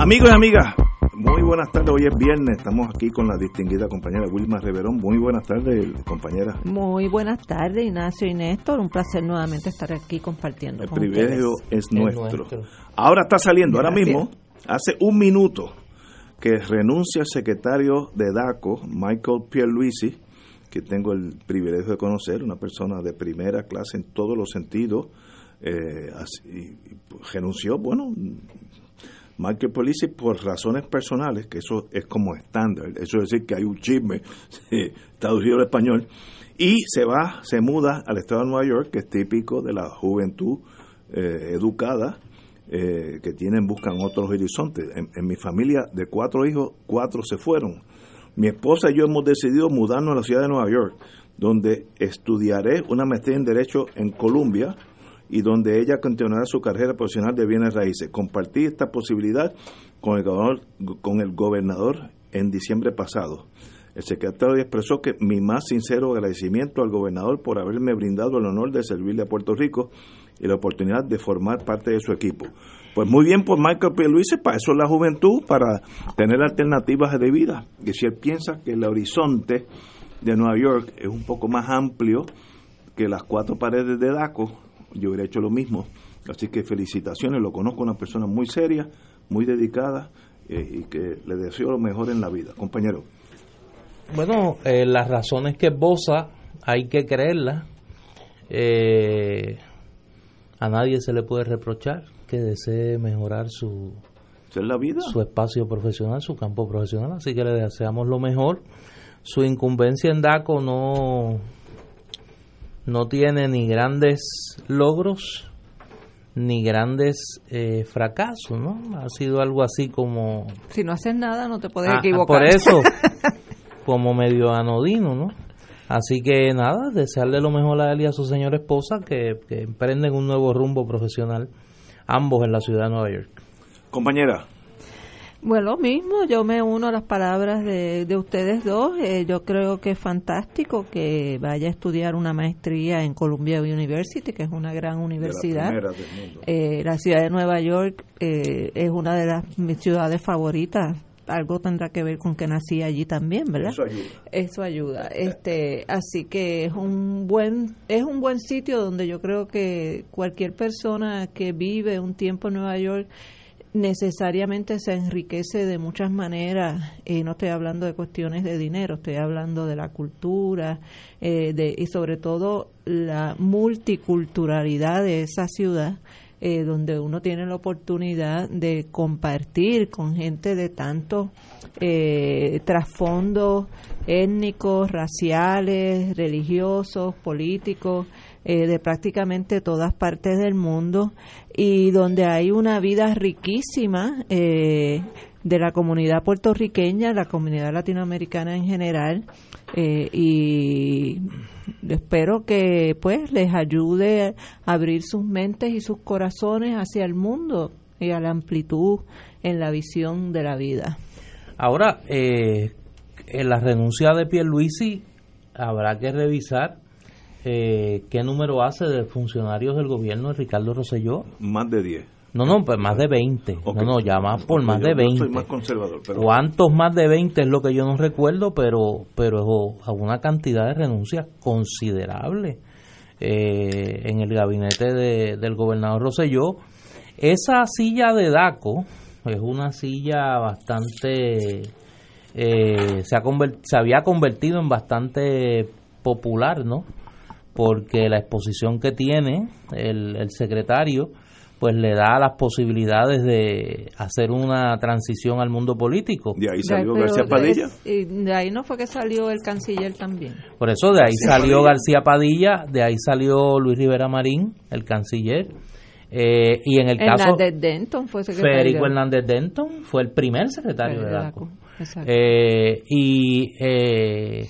Amigos y amigas, muy buenas tardes. Hoy es viernes, estamos aquí con la distinguida compañera Wilma Reverón. Muy buenas tardes, compañera. Muy buenas tardes, Ignacio y Néstor. Un placer nuevamente estar aquí compartiendo. El privilegio es nuestro. Ahora está saliendo, ahora mismo, hace un minuto, que renuncia el secretario de DACO, Michael Pierluisi, que tengo el privilegio de conocer, una persona de primera clase en todos los sentidos. Eh, así, renunció, bueno, Michael Police por razones personales, que eso es como estándar, eso es decir que hay un chisme traducido al español, y se va, se muda al estado de Nueva York, que es típico de la juventud eh, educada, eh, que tienen, buscan otros horizontes. En, en, mi familia de cuatro hijos, cuatro se fueron. Mi esposa y yo hemos decidido mudarnos a la ciudad de Nueva York, donde estudiaré una maestría en Derecho en Columbia, y donde ella continuará su carrera profesional de bienes raíces. Compartí esta posibilidad con el gobernador, con el gobernador en diciembre pasado. El secretario expresó que mi más sincero agradecimiento al gobernador por haberme brindado el honor de servirle a Puerto Rico y la oportunidad de formar parte de su equipo. Pues muy bien por Michael P. Luis, para eso es la juventud, para tener alternativas de vida. Y si él piensa que el horizonte de Nueva York es un poco más amplio que las cuatro paredes de Daco, yo hubiera hecho lo mismo. Así que felicitaciones, lo conozco una persona muy seria, muy dedicada eh, y que le deseo lo mejor en la vida. Compañero. Bueno, eh, las razones que esboza hay que creerlas. Eh, a nadie se le puede reprochar que desee mejorar su, la vida? su espacio profesional, su campo profesional, así que le deseamos lo mejor. Su incumbencia en DACO no no tiene ni grandes logros ni grandes eh, fracasos, ¿no? Ha sido algo así como... Si no haces nada no te puedes ah, equivocar. Por eso, como medio anodino, ¿no? Así que nada, desearle lo mejor a él y a su señora esposa que, que emprenden un nuevo rumbo profesional, ambos en la ciudad de Nueva York. Compañera. Bueno, lo mismo, yo me uno a las palabras de, de ustedes dos. Eh, yo creo que es fantástico que vaya a estudiar una maestría en Columbia University, que es una gran universidad. La, eh, la ciudad de Nueva York eh, es una de las mis ciudades favoritas. Algo tendrá que ver con que nací allí también, ¿verdad? Eso ayuda. Eso ayuda. Este, así que es un buen es un buen sitio donde yo creo que cualquier persona que vive un tiempo en Nueva York necesariamente se enriquece de muchas maneras, y no estoy hablando de cuestiones de dinero, estoy hablando de la cultura eh, de, y sobre todo la multiculturalidad de esa ciudad, eh, donde uno tiene la oportunidad de compartir con gente de tantos eh, trasfondos étnicos, raciales, religiosos, políticos, eh, de prácticamente todas partes del mundo y donde hay una vida riquísima eh, de la comunidad puertorriqueña, la comunidad latinoamericana en general eh, y espero que pues les ayude a abrir sus mentes y sus corazones hacia el mundo y a la amplitud en la visión de la vida. Ahora, en la renuncia de Pierluisi habrá que revisar eh, ¿qué número hace de funcionarios del gobierno de Ricardo Rosselló? Más de 10. No, no, pues más de 20. No, no, ya más por más de 20. soy más conservador. Pero... ¿Cuántos más de 20 es lo que yo no recuerdo? Pero, pero es una cantidad de renuncias considerable eh, en el gabinete de, del gobernador Rosselló. Esa silla de DACO es una silla bastante... Eh, se, ha se había convertido en bastante popular, ¿no? Porque la exposición que tiene el, el secretario pues le da las posibilidades de hacer una transición al mundo político. De ahí salió García Padilla. y de ahí no fue que salió el canciller también. Por eso de ahí salió García Padilla, de ahí salió Luis Rivera Marín, el canciller. Eh, y en el caso. Hernández Denton fue secretario. Federico Hernández Denton fue el primer secretario de DACO. Eh, y eh,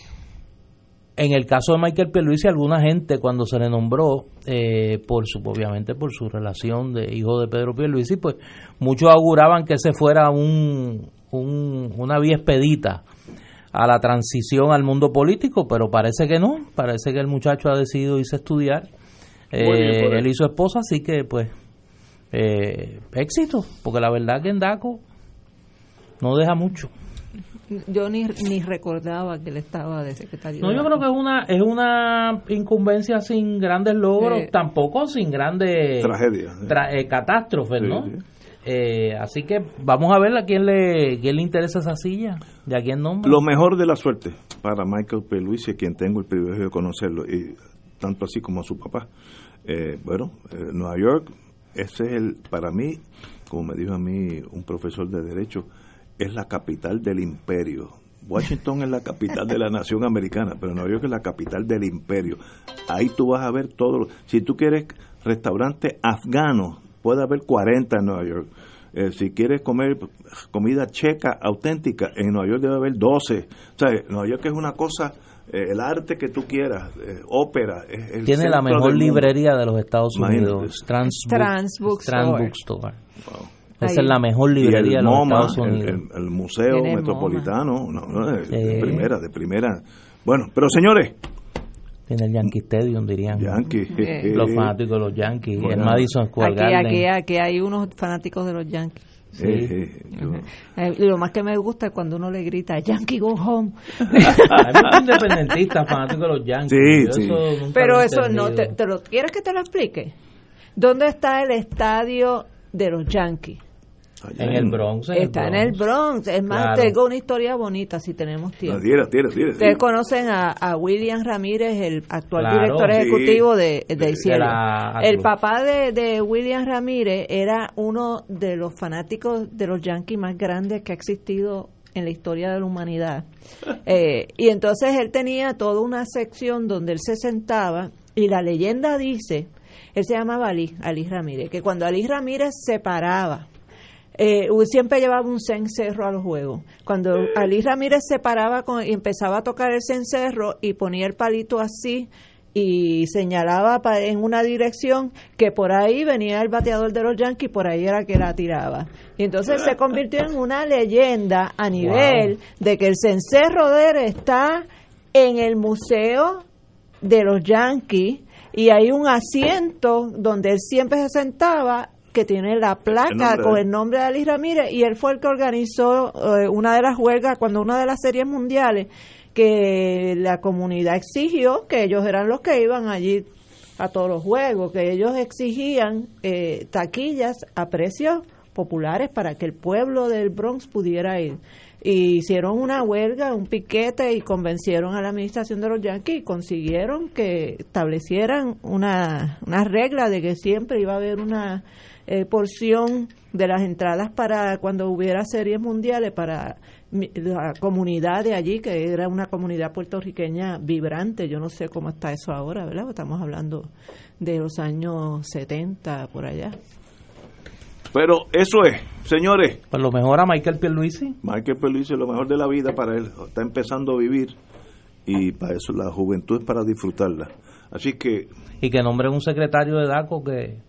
en el caso de Michael Pierluisi, alguna gente cuando se le nombró, eh, por su, obviamente por su relación de hijo de Pedro Pierluisi, pues muchos auguraban que ese fuera un, una vía expedita a la transición al mundo político, pero parece que no, parece que el muchacho ha decidido irse a estudiar, eh, él y su esposa, así que pues eh, éxito, porque la verdad que en DACO no deja mucho. Yo ni, ni recordaba que él estaba de secretario. No, yo creo que es una es una incumbencia sin grandes logros, tampoco sin grandes tragedias, eh, catástrofes, ¿no? Eh, así que vamos a ver a quién le, quién le interesa esa silla, de a quién nombre. Lo mejor de la suerte para Michael P. Luis, quien tengo el privilegio de conocerlo, y tanto así como a su papá. Eh, bueno, Nueva York, ese es el, para mí, como me dijo a mí un profesor de Derecho, es la capital del imperio. Washington es la capital de la nación americana, pero Nueva York es la capital del imperio. Ahí tú vas a ver todo. Si tú quieres restaurante afgano, puede haber 40 en Nueva York. Eh, si quieres comer comida checa auténtica, en Nueva York debe haber 12. O sea, Nueva York es una cosa, eh, el arte que tú quieras, eh, ópera. Tiene la mejor librería de los Estados Unidos, Trans, Bookstore. Esa es la mejor librería de los Estados Unidos. El, Museo Metropolitano, de, primera, de primera. Bueno, pero señores. En el Yankee Stadium, dirían. Yankee. Los fanáticos de los Yankees. el Madison Square aquí, Garden. Aquí, aquí, hay unos fanáticos de los Yankees. Sí. Eh, lo más que me gusta es cuando uno le grita Yankee go home. hay muchos independentistas fanáticos de los Yankees. Sí, sí. Pero eso no, te, lo, ¿quieres que te lo explique? ¿Dónde está el estadio de los Yankees? En el Bronx. está en el Bronx. Es más, tengo una historia bonita si tenemos tiempo. Ustedes conocen a, William Ramírez, el actual director ejecutivo de, de, el papá de, de, William Ramírez era uno de los fanáticos de los Yankees más grandes que ha existido en la historia de la humanidad. Eh, y entonces él tenía toda una sección donde él se sentaba y la leyenda dice, él se llamaba Ali, Ali Ramírez, que cuando Ali Ramírez se paraba eh, siempre llevaba un cencerro a los juegos. Cuando Ali Ramírez se paraba con, y empezaba a tocar el cencerro y ponía el palito así y señalaba en una dirección que por ahí venía el bateador de los Yankees, por ahí era que la tiraba. Y entonces se convirtió en una leyenda a nivel de que el cencerro de él está en el museo de los Yankees y hay un asiento donde él siempre se sentaba que tiene la placa con el nombre de Ali Ramírez y él fue el que organizó eh, una de las huelgas cuando una de las series mundiales que la comunidad exigió que ellos eran los que iban allí a todos los juegos, que ellos exigían eh, taquillas a precios populares para que el pueblo del Bronx pudiera ir. Y hicieron una huelga, un piquete y convencieron a la administración de los Yankees y consiguieron que establecieran una, una regla de que siempre iba a haber una eh, porción de las entradas para cuando hubiera series mundiales para la comunidad de allí, que era una comunidad puertorriqueña vibrante. Yo no sé cómo está eso ahora, ¿verdad? Estamos hablando de los años 70 por allá. Pero eso es, señores. Pues lo mejor a Michael Pierluisi. Michael Pierluisi es lo mejor de la vida para él. Está empezando a vivir y para eso la juventud es para disfrutarla. Así que... Y que nombre un secretario de DACO que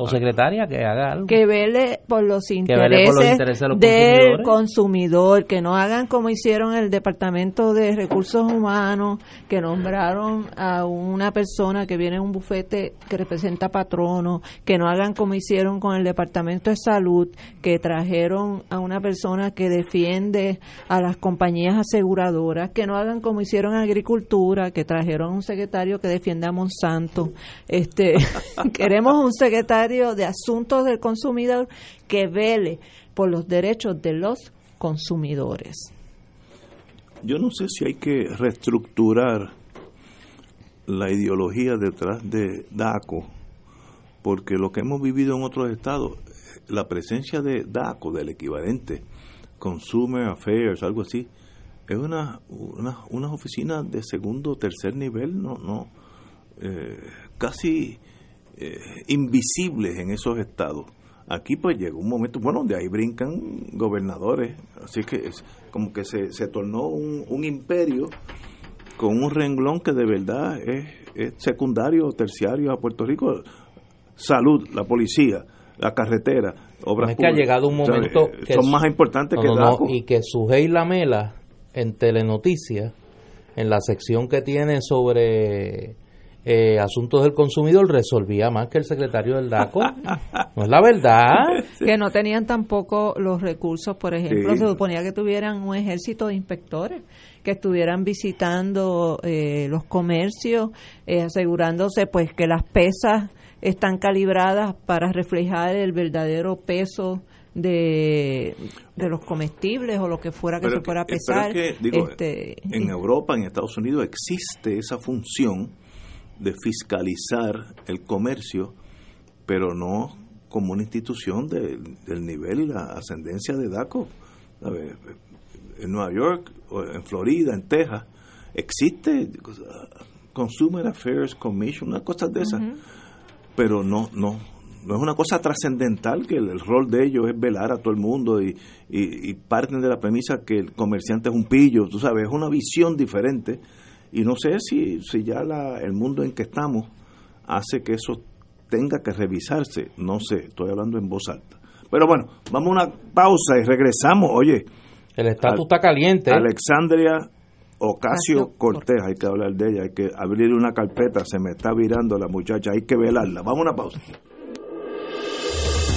o secretaria que haga algo. Que vele por los intereses, del consumidor. que no hagan como hicieron el Departamento de Recursos Humanos, que nombraron a una persona que viene en un bufete que representa patrono, que no hagan como hicieron con el Departamento de Salud, que trajeron a una persona que defiende a las compañías aseguradoras, que no hagan como hicieron en Agricultura, que trajeron a un secretario que defiende a Monsanto. Este, queremos un secretario de Asuntos del Consumidor que vele por los derechos de los consumidores. Yo no sé si hay que reestructurar la ideología detrás de DACO, porque lo que hemos vivido en otros estados, la presencia de DACO, del equivalente, Consumer Affairs, algo así, es una, una, una oficina de segundo o tercer nivel, no, no, eh, casi invisibles en esos estados. Aquí pues llegó un momento, bueno, de ahí brincan gobernadores, así que es como que se, se tornó un, un imperio con un renglón que de verdad es, es secundario o terciario a Puerto Rico. Salud, la policía, la carretera, obras es que ha llegado un momento que son más importantes que no, y que Sujei Lamela en Telenoticias en la sección que tiene sobre eh, asuntos del consumidor resolvía más que el secretario del DACO. no es la verdad. Que no tenían tampoco los recursos, por ejemplo, se suponía que tuvieran un ejército de inspectores que estuvieran visitando eh, los comercios, eh, asegurándose pues que las pesas están calibradas para reflejar el verdadero peso de, de los comestibles o lo que fuera que se fuera a pesar. este, en Europa, en Estados Unidos, existe esa función de fiscalizar el comercio, pero no como una institución de, del nivel y la ascendencia de DACO. En Nueva York, en Florida, en Texas, existe Consumer Affairs Commission, una cosa de esas, pero no, no, no es una cosa trascendental que el, rol de ellos es velar a todo el mundo y, y, y, parten de la premisa que el comerciante es un pillo, tú sabes, es una visión diferente y no sé si, si ya la, el mundo en que estamos hace que eso tenga que revisarse, no sé, estoy hablando en voz alta. Pero bueno, vamos a una pausa y regresamos, oye. El estatus está caliente. Alexandria Ocasio Cortés, hay que hablar de ella, hay que abrir una carpeta, se me está virando la muchacha, hay que velarla. Vamos a una pausa.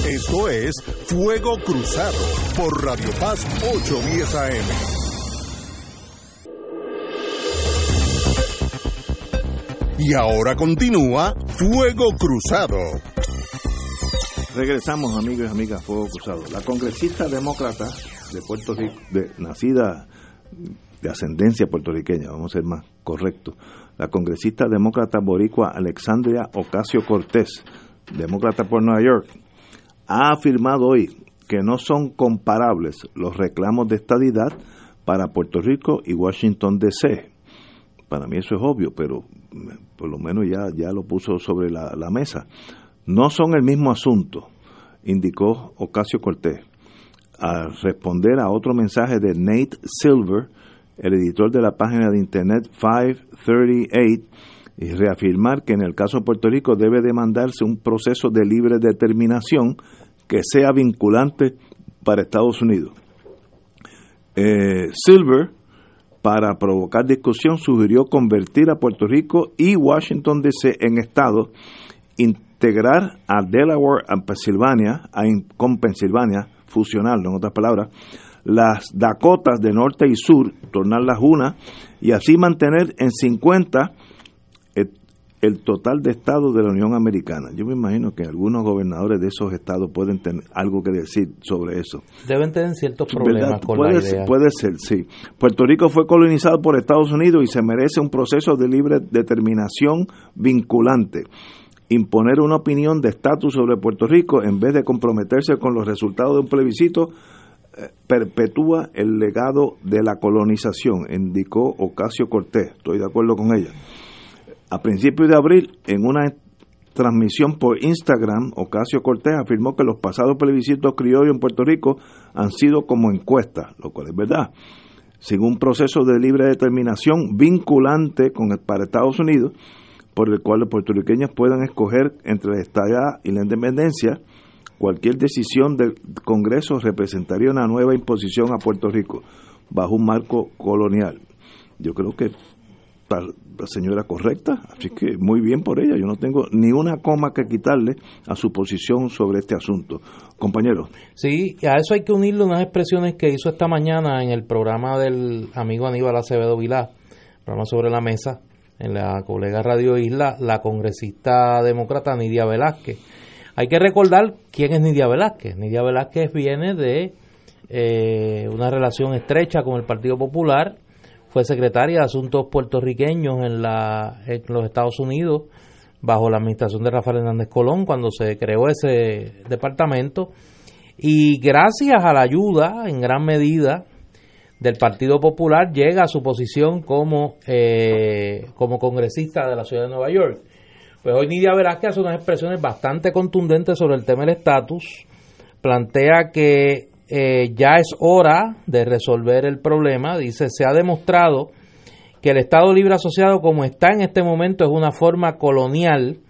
Esto es Fuego Cruzado por Radio Paz 810 AM. Y ahora continúa Fuego Cruzado. Regresamos, amigos y amigas, Fuego Cruzado. La congresista demócrata de Puerto Rico, de, nacida de ascendencia puertorriqueña, vamos a ser más correctos, la congresista demócrata boricua Alexandria Ocasio Cortés, demócrata por Nueva York, ha afirmado hoy que no son comparables los reclamos de estadidad para Puerto Rico y Washington DC. Para mí eso es obvio, pero por lo menos ya, ya lo puso sobre la, mesa. No son el mismo asunto, indicó Ocasio Cortés, al responder a otro mensaje de Nate Silver, el editor de la página de internet 538, y reafirmar que en el caso de Puerto Rico debe demandarse un proceso de libre determinación que sea vinculante para Estados Unidos. Eh, Silver para provocar discusión, sugirió convertir a Puerto Rico y Washington DC en estados, integrar a Delaware a Pensilvania, con Pensilvania, fusionarlo en otras palabras, las Dakotas de norte y sur, tornarlas una, y así mantener en 50 el total de estados de la Unión Americana. Yo me imagino que algunos gobernadores de esos estados pueden tener algo que decir sobre eso. Deben tener ciertos problemas con puede, la idea. Puede ser, sí. Puerto Rico fue colonizado por Estados Unidos y se merece un proceso de libre determinación vinculante. Imponer una opinión de estatus sobre Puerto Rico en vez de comprometerse con los resultados de un plebiscito eh, perpetúa el legado de la colonización, indicó Ocasio Cortés. Estoy de acuerdo con ella. A principios de abril, en una transmisión por Instagram, Ocasio Cortés afirmó que los pasados plebiscitos criollos en Puerto Rico han sido como encuestas, lo cual es verdad, sin un proceso de libre determinación vinculante con el, para Estados Unidos, por el cual los puertorriqueños puedan escoger entre la estabilidad y la independencia, cualquier decisión del Congreso representaría una nueva imposición a Puerto Rico bajo un marco colonial. Yo creo que señora correcta, así que muy bien por ella. Yo no tengo ni una coma que quitarle a su posición sobre este asunto. Compañero. Sí, a eso hay que unirle unas expresiones que hizo esta mañana en el programa del amigo Aníbal Acevedo Vilá, programa sobre la mesa, en la colega Radio Isla, la congresista demócrata Nidia Velázquez. Hay que recordar quién es Nidia Velázquez. Nidia Velázquez viene de eh, una relación estrecha con el Partido Popular fue secretaria de Asuntos Puertorriqueños en, los Estados Unidos bajo la administración de Rafael Hernández Colón cuando se creó ese departamento y gracias a la ayuda en gran medida del Partido Popular llega a su posición como, eh, como congresista de la ciudad de Nueva York. Pues hoy Nidia Velázquez hace unas expresiones bastante contundentes sobre el tema del estatus, plantea que eh, ya es hora de resolver el problema, dice, se ha demostrado que el Estado Libre Asociado como está en este momento es una forma colonial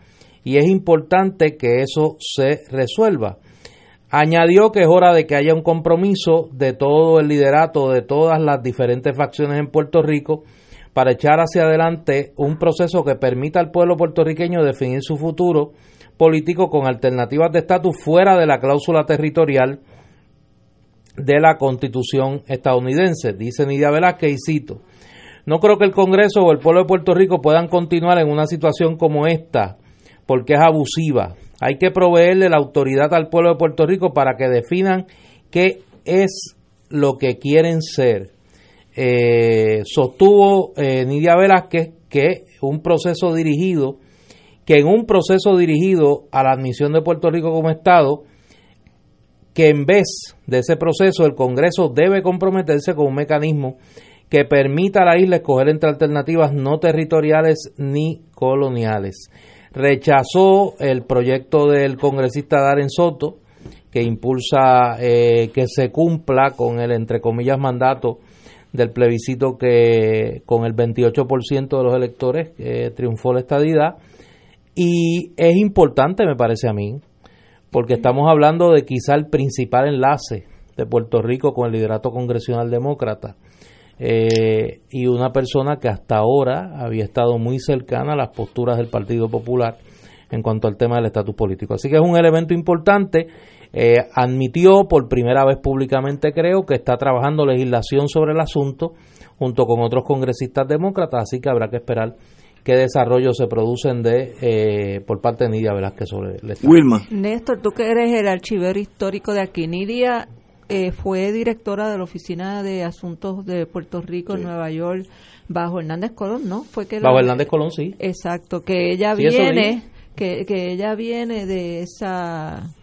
y es importante que eso se resuelva. Añadió que es hora de que haya un compromiso de todo el liderato de todas las diferentes facciones en Puerto Rico para echar hacia adelante un proceso que permita al pueblo puertorriqueño definir su futuro político con alternativas de estatus fuera de la cláusula territorial de la Constitución estadounidense. Dice Nidia Velázquez y cito, no creo que el Congreso o el pueblo de Puerto Rico puedan continuar en una situación como esta porque es abusiva. Hay que proveerle la autoridad al pueblo de Puerto Rico para que definan qué es lo que quieren ser. Eh, sostuvo eh, Nidia Velázquez que un proceso dirigido, que en un proceso dirigido a la admisión de Puerto Rico como Estado, que en vez de ese proceso el Congreso debe comprometerse con un mecanismo que permita a la isla escoger entre alternativas no territoriales ni coloniales rechazó el proyecto del congresista Darren Soto, que impulsa eh, que se cumpla con el, entre comillas, mandato del plebiscito que con el 28% de los electores triunfó la estadidad. Y es importante, me parece a mí, porque estamos hablando de quizá el principal enlace de Puerto Rico con el liderato congresional demócrata. Eh, y una persona que hasta ahora había estado muy cercana a las posturas del Partido Popular en cuanto al tema del estatus político. Así que es un elemento importante. Eh, admitió por primera vez públicamente, creo, que está trabajando legislación sobre el asunto junto con otros congresistas demócratas, así que habrá que esperar qué desarrollos se producen de eh, por parte de Nidia Velázquez sobre el Estado. Wilma. Néstor, tú que eres el archivero histórico de aquí, Nidia eh, fue directora de la Oficina de Asuntos de Puerto Rico en Nueva York bajo Hernández Colón, ¿no? Fue que bajo Hernández Colón, sí. Exacto, que ella viene, que, que ella viene de esa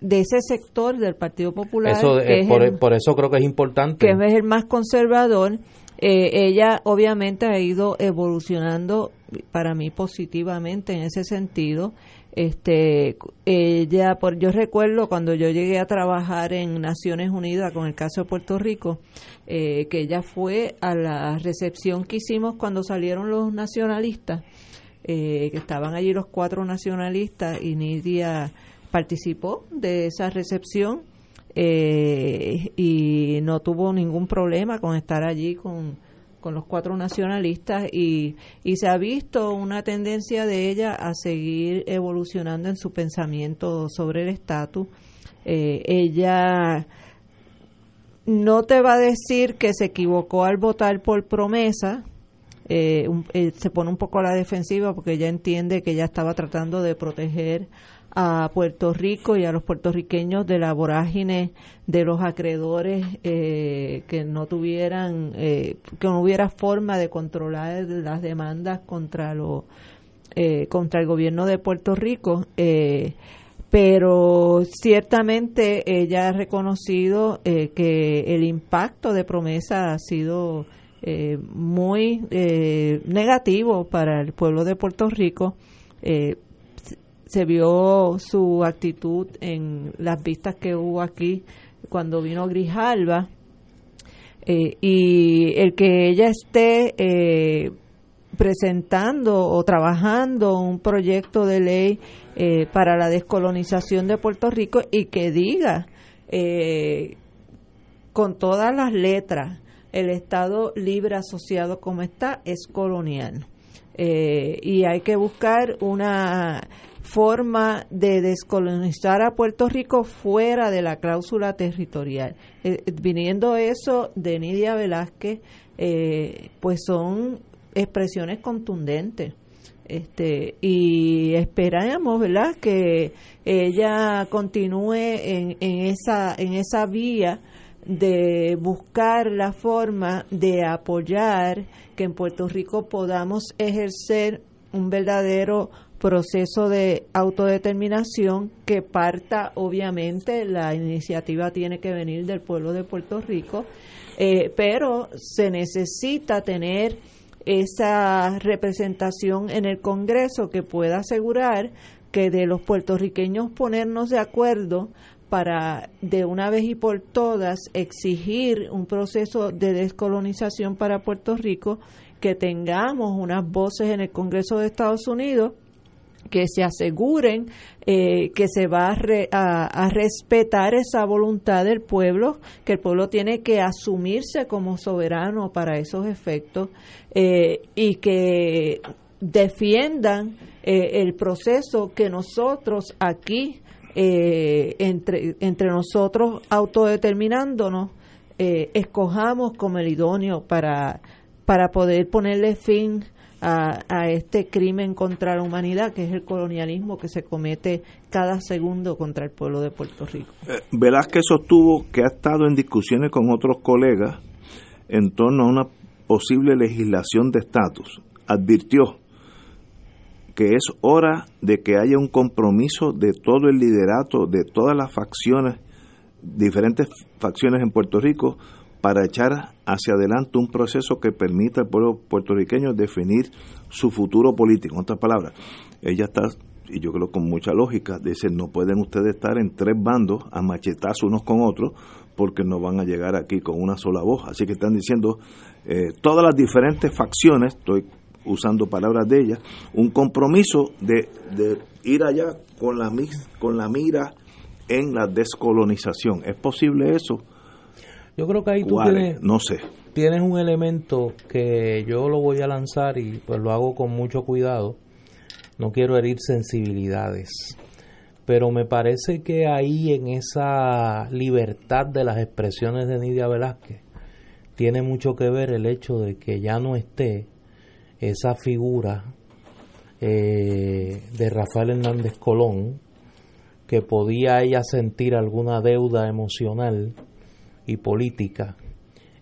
de ese sector del Partido Popular. Eso, eh, por, eso creo que es importante. Que es el más conservador. Eh, ella obviamente ha ido evolucionando para mí positivamente en ese sentido. Este ella por yo recuerdo cuando yo llegué a trabajar en Naciones Unidas con el caso de Puerto Rico eh, que ella fue a la recepción que hicimos cuando salieron los nacionalistas eh, que estaban allí los cuatro nacionalistas y Nidia participó de esa recepción eh, y no tuvo ningún problema con estar allí con con los cuatro nacionalistas y, y se ha visto una tendencia de ella a seguir evolucionando en su pensamiento sobre el estatus. Eh, ella no te va a decir que se equivocó al votar por promesa, eh, eh, se pone un poco a la defensiva porque ella entiende que ella estaba tratando de proteger a Puerto Rico y a los puertorriqueños de la vorágine de los acreedores eh, que no tuvieran eh, que no hubiera forma de controlar las demandas contra lo eh, contra el gobierno de Puerto Rico pero ciertamente ella ha reconocido que el impacto de promesa ha sido muy negativo para el pueblo de Puerto Rico se vio su actitud en las vistas que hubo aquí cuando vino Grijalva eh, y el que ella esté eh, presentando o trabajando un proyecto de ley eh, para la descolonización de Puerto Rico y que diga con todas las letras el Estado libre asociado como está es colonial. Y hay que buscar una forma de descolonizar a Puerto Rico fuera de la cláusula territorial. Eh, viniendo eso de Nidia Velázquez, eh, pues son expresiones contundentes. Este, y esperamos, ¿verdad?, que ella continúe en, en, esa, en esa vía de buscar la forma de apoyar que en Puerto Rico podamos ejercer un verdadero proceso de autodeterminación que parta, obviamente, la iniciativa tiene que venir del pueblo de Puerto Rico, eh, pero se necesita tener esa representación en el Congreso que pueda asegurar que de los puertorriqueños ponernos de acuerdo para de una vez y por todas exigir un proceso de descolonización para Puerto Rico, que tengamos unas voces en el Congreso de Estados Unidos que se aseguren eh, que se va a, respetar esa voluntad del pueblo, que el pueblo tiene que asumirse como soberano para esos efectos eh, y que defiendan eh, el proceso que nosotros aquí, entre, entre nosotros autodeterminándonos, escojamos como el idóneo para, para poder ponerle fin a, este crimen contra la humanidad, que es el colonialismo que se comete cada segundo contra el pueblo de Puerto Rico. Eh, Velázquez sostuvo que ha estado en discusiones con otros colegas en torno a una posible legislación de estatus. Advirtió que es hora de que haya un compromiso de todo el liderato, de todas las facciones, diferentes facciones en Puerto Rico, para echar hacia adelante un proceso que permita al pueblo puertorriqueño definir su futuro político. En otras palabras, ella está, y yo creo con mucha lógica, dice, no pueden ustedes estar en tres bandos a machetarse unos con otros porque no van a llegar aquí con una sola voz. Así que están diciendo eh, todas las diferentes facciones, estoy usando palabras de ella, un compromiso de, de ir allá con la, con la mira en la descolonización. ¿Es posible eso? Yo creo que ahí tú tienes, no sé. tienes un elemento que yo lo voy a lanzar y pues lo hago con mucho cuidado. No quiero herir sensibilidades. Pero me parece que ahí en esa libertad de las expresiones de Nidia Velázquez tiene mucho que ver el hecho de que ya no esté esa figura eh, de Rafael Hernández Colón, que podía ella sentir alguna deuda emocional y política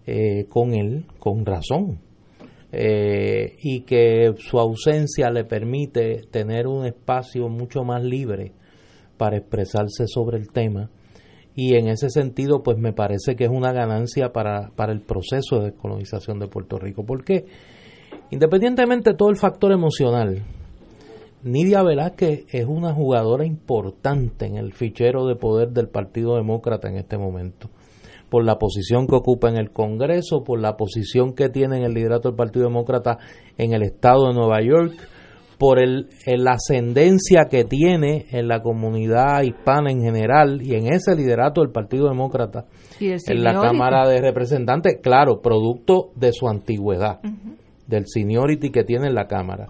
eh, con él, con razón, eh, y que su ausencia le permite tener un espacio mucho más libre para expresarse sobre el tema. Y en ese sentido pues me parece que es una ganancia para, para el proceso de descolonización de Puerto Rico. Porque independientemente de todo el factor emocional Nidia Velázquez es una jugadora importante en el fichero de poder del Partido Demócrata en este momento por la posición que ocupa en el Congreso, por la posición que tiene en el liderato del Partido Demócrata en el estado de Nueva York, por el, la ascendencia que tiene en la comunidad hispana en general y en ese liderato del Partido Demócrata en la Cámara de Representantes, claro, producto de su antigüedad, del seniority que tiene en la Cámara.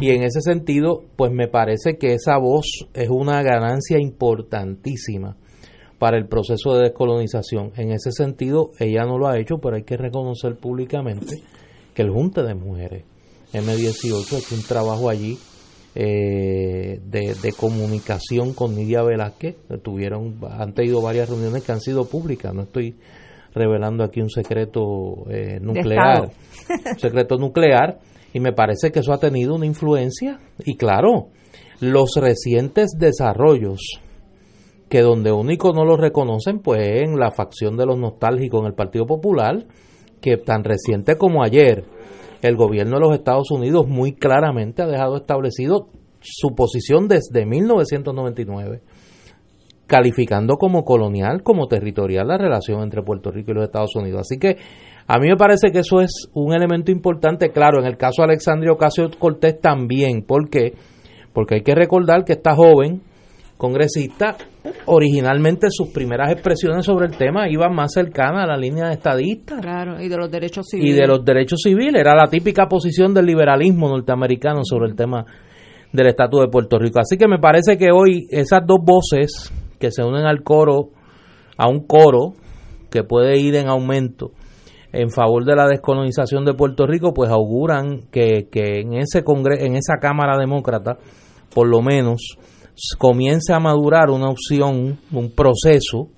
Y en ese sentido, pues me parece que esa voz es una ganancia importantísima para el proceso de descolonización. En ese sentido, ella no lo ha hecho, pero hay que reconocer públicamente que el Junte de Mujeres M18 ha hecho un trabajo allí eh, de, comunicación con Nidia Velázquez. Tuvieron, han tenido varias reuniones que han sido públicas. No estoy revelando aquí un secreto eh, nuclear, un secreto nuclear, y me parece que eso ha tenido una influencia. Y claro, los recientes desarrollos que donde único no lo reconocen, pues en la facción de los nostálgicos en el Partido Popular, que tan reciente como ayer, el gobierno de los Estados Unidos muy claramente ha dejado establecido su posición desde 1999, calificando como colonial, como territorial la relación entre Puerto Rico y los Estados Unidos. Así que a mí me parece que eso es un elemento importante, claro, en el caso de Alexandria Ocasio Cortés también, ¿por qué? Porque hay que recordar que esta joven congresista, originalmente sus primeras expresiones sobre el tema iban más cercanas a la línea de estadista. Claro, y de los derechos civiles. Y de los derechos civiles. Era la típica posición del liberalismo norteamericano sobre el tema del estatus de Puerto Rico. Así que me parece que hoy esas dos voces que se unen al coro, a un coro que puede ir en aumento en favor de la descolonización de Puerto Rico, pues auguran que, que en ese congreso, en esa Cámara Demócrata, por lo menos, comience a madurar una opción, un proceso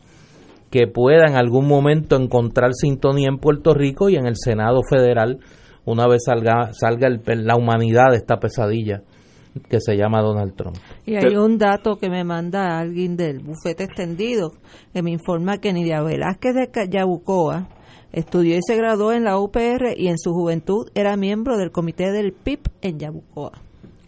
que pueda en algún momento encontrar sintonía en Puerto Rico y en el Senado federal una vez salga, salga la humanidad de esta pesadilla que se llama Donald Trump. Y hay un dato que me manda alguien del bufete extendido que me informa que Nidia Velázquez de Yabucoa Estudió y se graduó en la UPR y en su juventud era miembro del comité del PIB en Yabucoa.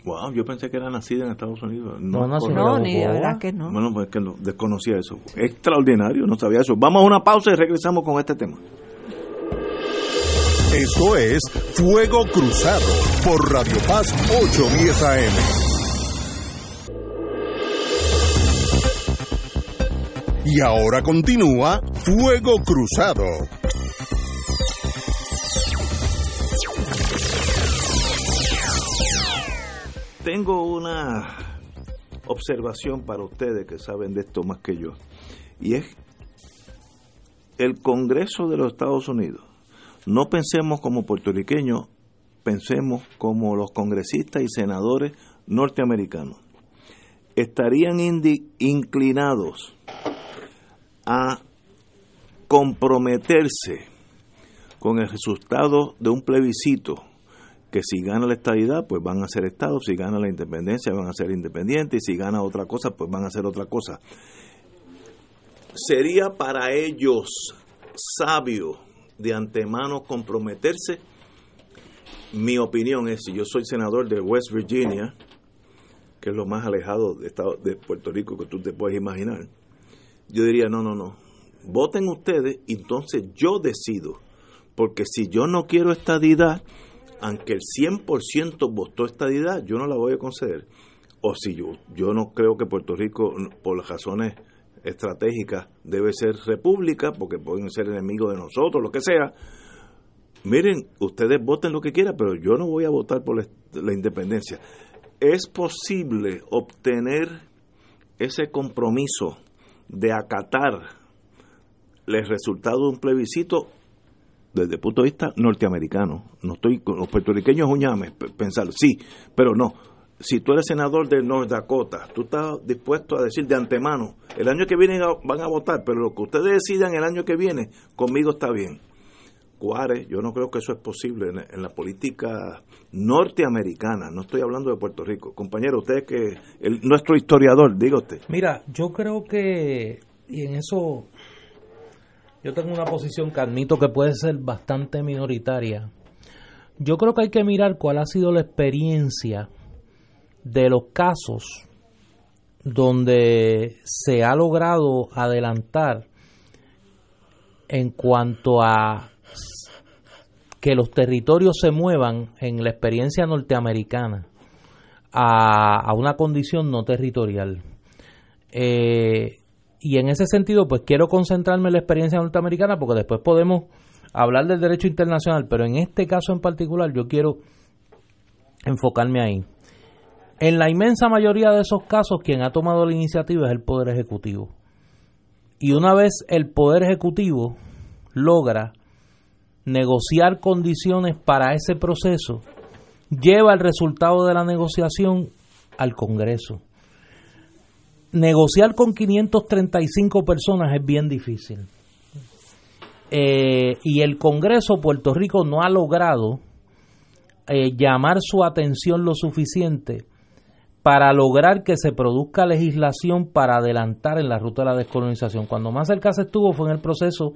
Wow, yo pensé que era nacida en Estados Unidos. No, no, no ni de verdad que no. Bueno, pues que no, desconocía eso. Extraordinario, no sabía eso. Vamos a una pausa y regresamos con este tema. Esto es Fuego Cruzado por Radio Paz 810 AM. Y ahora continúa Fuego Cruzado. Tengo una observación para ustedes que saben de esto más que yo. Y es el Congreso de los Estados Unidos. No pensemos como puertorriqueños, pensemos como los congresistas y senadores norteamericanos. Estarían inclinados a comprometerse con el resultado de un plebiscito que si gana la estadidad, pues van a ser estados, si gana la independencia, van a ser independientes, y si gana otra cosa, pues van a ser otra cosa. Sería para ellos sabio de antemano comprometerse. Mi opinión es, si yo soy senador de West Virginia, que es lo más alejado de, estado, de Puerto Rico que tú te puedes imaginar, yo diría, no, no, no, voten ustedes entonces yo decido, porque si yo no quiero estadidad, aunque el 100% votó estadidad, yo no la voy a conceder. O si yo, yo no creo que Puerto Rico, por razones estratégicas, debe ser república, porque pueden ser enemigos de nosotros, lo que sea. Miren, ustedes voten lo que quieran, pero yo no voy a votar por la independencia. Es posible obtener ese compromiso de acatar el resultado de un plebiscito desde el punto de vista norteamericano. No estoy con los puertorriqueños uñames pensar, sí, pero no. Si tú eres senador de North Dakota, tú estás dispuesto a decir de antemano, el año que viene van a votar, pero lo que ustedes decidan el año que viene, conmigo está bien. Cuare, yo no creo que eso es posible en, la política norteamericana, no estoy hablando de Puerto Rico. Compañero, usted que el, nuestro historiador, diga usted. Mira, yo creo que, y en eso yo tengo una posición que admito que puede ser bastante minoritaria. Yo creo que hay que mirar cuál ha sido la experiencia de los casos donde se ha logrado adelantar en cuanto a que los territorios se muevan en la experiencia norteamericana a, una condición no territorial. Eh, y en ese sentido, pues quiero concentrarme en la experiencia norteamericana porque después podemos hablar del derecho internacional, pero en este caso en particular yo quiero enfocarme ahí. En la inmensa mayoría de esos casos, quien ha tomado la iniciativa es el Poder Ejecutivo. Y una vez el Poder Ejecutivo logra negociar condiciones para ese proceso, lleva el resultado de la negociación al Congreso negociar con 535 personas es bien difícil. Eh, y el Congreso Puerto Rico no ha logrado eh, llamar su atención lo suficiente para lograr que se produzca legislación para adelantar en la ruta de la descolonización. Cuando más cerca se estuvo fue en el proceso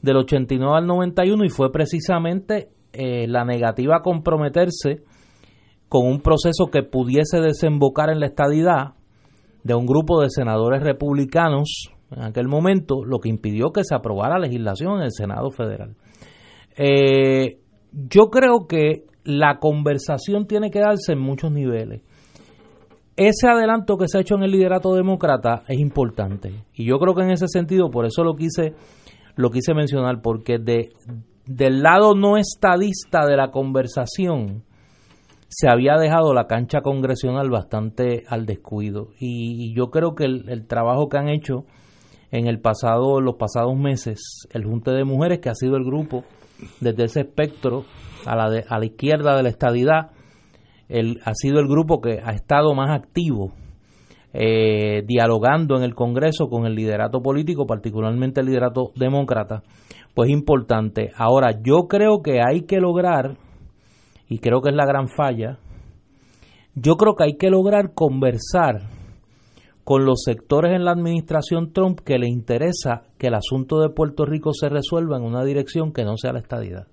del 89 al 91 y fue precisamente eh, la negativa a comprometerse con un proceso que pudiese desembocar en la estadidad de un grupo de senadores republicanos en aquel momento, lo que impidió que se aprobara legislación en el Senado Federal. Eh, yo creo que la conversación tiene que darse en muchos niveles. Ese adelanto que se ha hecho en el liderato demócrata es importante. Y yo creo que en ese sentido, por eso lo quise, lo quise mencionar, porque de, del lado no estadista de la conversación, se había dejado la cancha congresional bastante al descuido. Y, yo creo que el, trabajo que han hecho en el pasado, los pasados meses, el Junte de Mujeres, que ha sido el grupo desde ese espectro a la, a la izquierda de la estadidad, el, ha sido el grupo que ha estado más activo eh, dialogando en el Congreso con el liderato político, particularmente el liderato demócrata, pues importante. Ahora, yo creo que hay que lograr y creo que es la gran falla, yo creo que hay que lograr conversar con los sectores en la administración Trump que le interesa que el asunto de Puerto Rico se resuelva en una dirección que no sea la estadidad.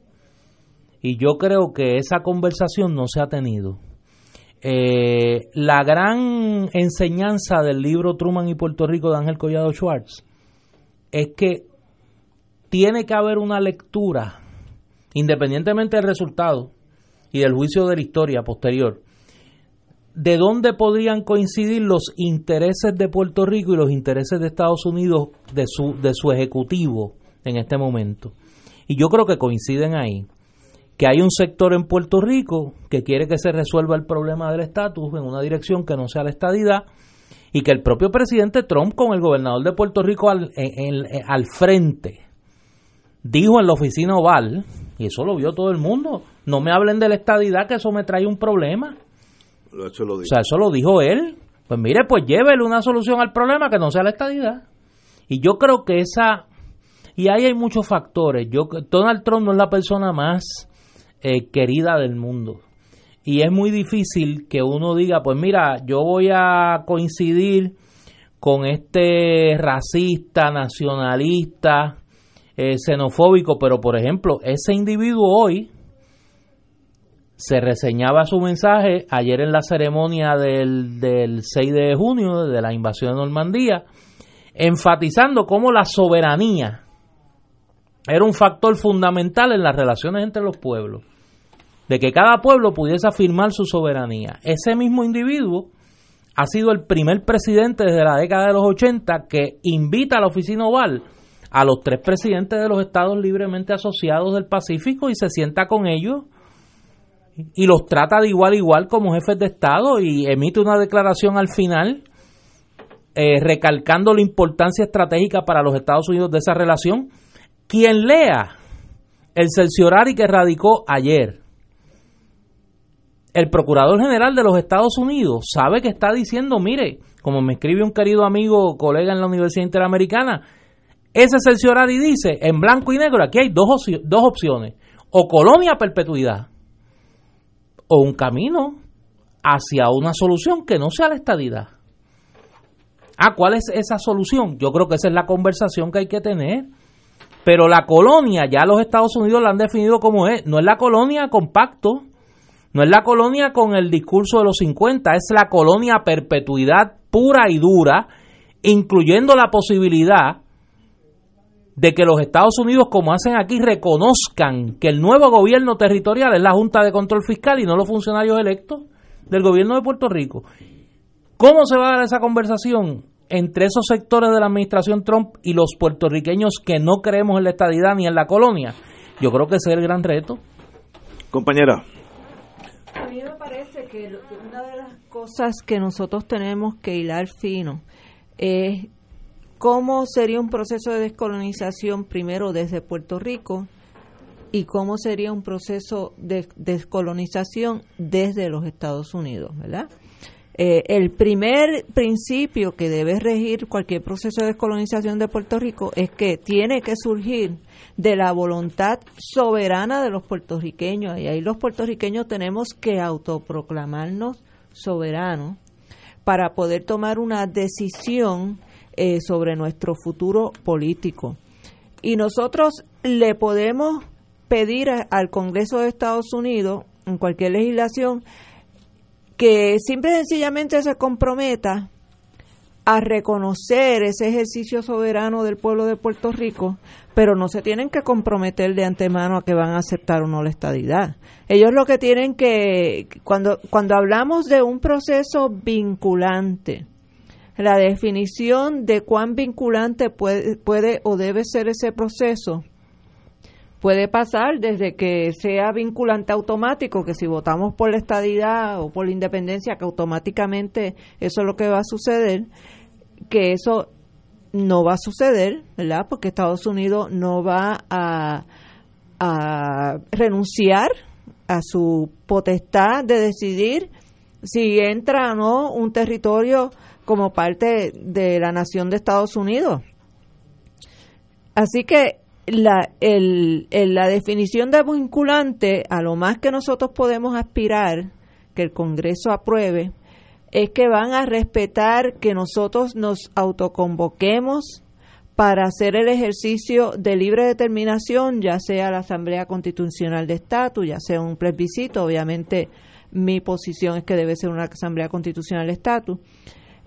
Y yo creo que esa conversación no se ha tenido. Eh, la gran enseñanza del libro Truman y Puerto Rico de Ángel Collado Schwartz es que tiene que haber una lectura, independientemente del resultado y del juicio de la historia posterior, de dónde podrían coincidir los intereses de Puerto Rico y los intereses de Estados Unidos de su, de su ejecutivo en este momento. Y yo creo que coinciden ahí que hay un sector en Puerto Rico que quiere que se resuelva el problema del estatus en una dirección que no sea la estadidad y que el propio presidente Trump con el gobernador de Puerto Rico al, al frente dijo en la oficina oval, y eso lo vio todo el mundo, no me hablen de la estadidad que eso me trae un problema. Eso lo o sea, eso lo dijo él. Pues mire, pues llévele una solución al problema que no sea la estadidad. Y yo creo que esa... Y ahí hay muchos factores. Yo, Donald Trump no es la persona más eh, querida del mundo. Y es muy difícil que uno diga, pues mira, yo voy a coincidir con este racista, nacionalista, eh, xenofóbico, pero por ejemplo, ese individuo hoy se reseñaba su mensaje ayer en la ceremonia del, del 6 de junio de la invasión de Normandía, enfatizando cómo la soberanía era un factor fundamental en las relaciones entre los pueblos, de que cada pueblo pudiese afirmar su soberanía. Ese mismo individuo ha sido el primer presidente desde la década de los 80 que invita a la oficina oval a los tres presidentes de los estados libremente asociados del Pacífico y se sienta con ellos y los trata de igual a igual como jefes de estado y emite una declaración al final eh, recalcando la importancia estratégica para los Estados Unidos de esa relación. Quien lea el cerciorari que radicó ayer, el Procurador General de los Estados Unidos sabe que está diciendo, mire, como me escribe un querido amigo, colega en la Universidad Interamericana, ese cerciorari dice, en blanco y negro, aquí hay dos, dos opciones, o colonia perpetuidad, o un camino hacia una solución que no sea la estadidad. Ah, ¿cuál es esa solución? Yo creo que esa es la conversación que hay que tener. Pero la colonia, ya los Estados Unidos la han definido como es, no es la colonia con pacto, no es la colonia con el discurso de los 50, es la colonia perpetuidad pura y dura, incluyendo la posibilidad de que los Estados Unidos, como hacen aquí, reconozcan que el nuevo gobierno territorial es la Junta de Control Fiscal y no los funcionarios electos del gobierno de Puerto Rico. ¿Cómo se va a dar esa conversación? entre esos sectores de la administración Trump y los puertorriqueños que no creemos en la estadidad ni en la colonia? Yo creo que ese es el gran reto. Compañera. A mí me parece que una de las cosas que nosotros tenemos que hilar fino es cómo sería un proceso de descolonización primero desde Puerto Rico y cómo sería un proceso de descolonización desde los Estados Unidos, ¿verdad? Eh, el primer principio que debe regir cualquier proceso de descolonización de Puerto Rico es que tiene que surgir de la voluntad soberana de los puertorriqueños. Y ahí los puertorriqueños tenemos que autoproclamarnos soberanos para poder tomar una decisión eh, sobre nuestro futuro político. Y nosotros le podemos pedir al Congreso de Estados Unidos, en cualquier legislación, que simple y sencillamente se comprometa a reconocer ese ejercicio soberano del pueblo de Puerto Rico, pero no se tienen que comprometer de antemano a que van a aceptar o no la estadidad. Ellos lo que tienen que, cuando, cuando hablamos de un proceso vinculante, la definición de cuán vinculante puede, puede o debe ser ese proceso puede pasar desde que sea vinculante automático, que si votamos por la estadidad o por la independencia, que automáticamente eso es lo que va a suceder, que eso no va a suceder, ¿verdad? Porque Estados Unidos no va a, a renunciar a su potestad de decidir si entra o no un territorio como parte de la nación de Estados Unidos. Así que la, la definición de vinculante, a lo más que nosotros podemos aspirar que el Congreso apruebe, es que van a respetar que nosotros nos autoconvoquemos para hacer el ejercicio de libre determinación, ya sea la Asamblea Constitucional de Estatus, ya sea un plebiscito, obviamente mi posición es que debe ser una Asamblea Constitucional de Estatus,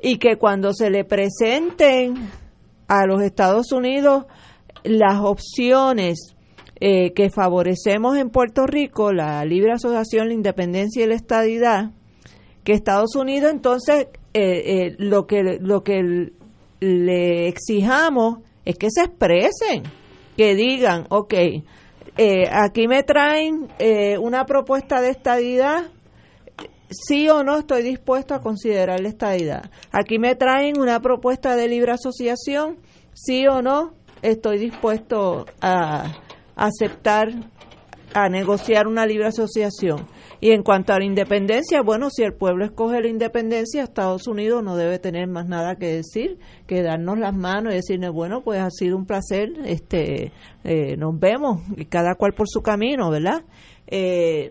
y que cuando se le presenten a los Estados Unidos las opciones eh, que favorecemos en Puerto Rico, la libre asociación, la independencia y la estadidad, que Estados Unidos entonces eh, eh, lo que lo que le exijamos es que se expresen, que digan, ok, eh, aquí me traen una propuesta de estadidad, sí o no estoy dispuesto a considerar la estadidad. Aquí me traen una propuesta de libre asociación, sí o no estoy dispuesto a aceptar, a negociar una libre asociación. Y en cuanto a la independencia, bueno, si el pueblo escoge la independencia, Estados Unidos no debe tener más nada que decir, que darnos las manos y decirnos, bueno, pues ha sido un placer, este, eh, nos vemos, y cada cual por su camino, ¿verdad? Eh,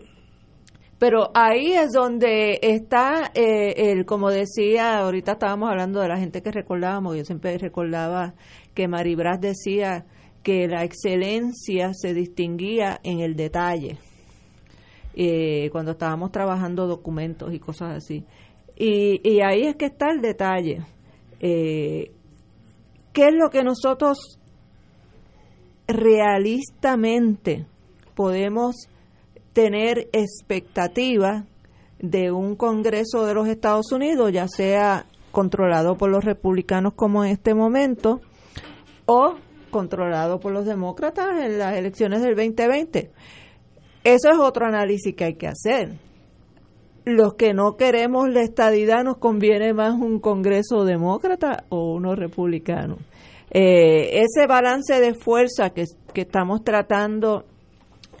pero ahí es donde está, eh, el, como decía, ahorita estábamos hablando de la gente que recordábamos, yo siempre recordaba que Maribras decía que la excelencia se distinguía en el detalle eh, cuando estábamos trabajando documentos y cosas así. Y, y ahí es que está el detalle. Eh, ¿Qué es lo que nosotros realistamente podemos tener expectativa de un Congreso de los Estados Unidos, ya sea controlado por los republicanos como en este momento, o controlado por los demócratas en las elecciones del 2020? Eso es otro análisis que hay que hacer. Los que no queremos la estadidad nos conviene más un Congreso demócrata o uno republicano. Eh, ese balance de fuerza que, que estamos tratando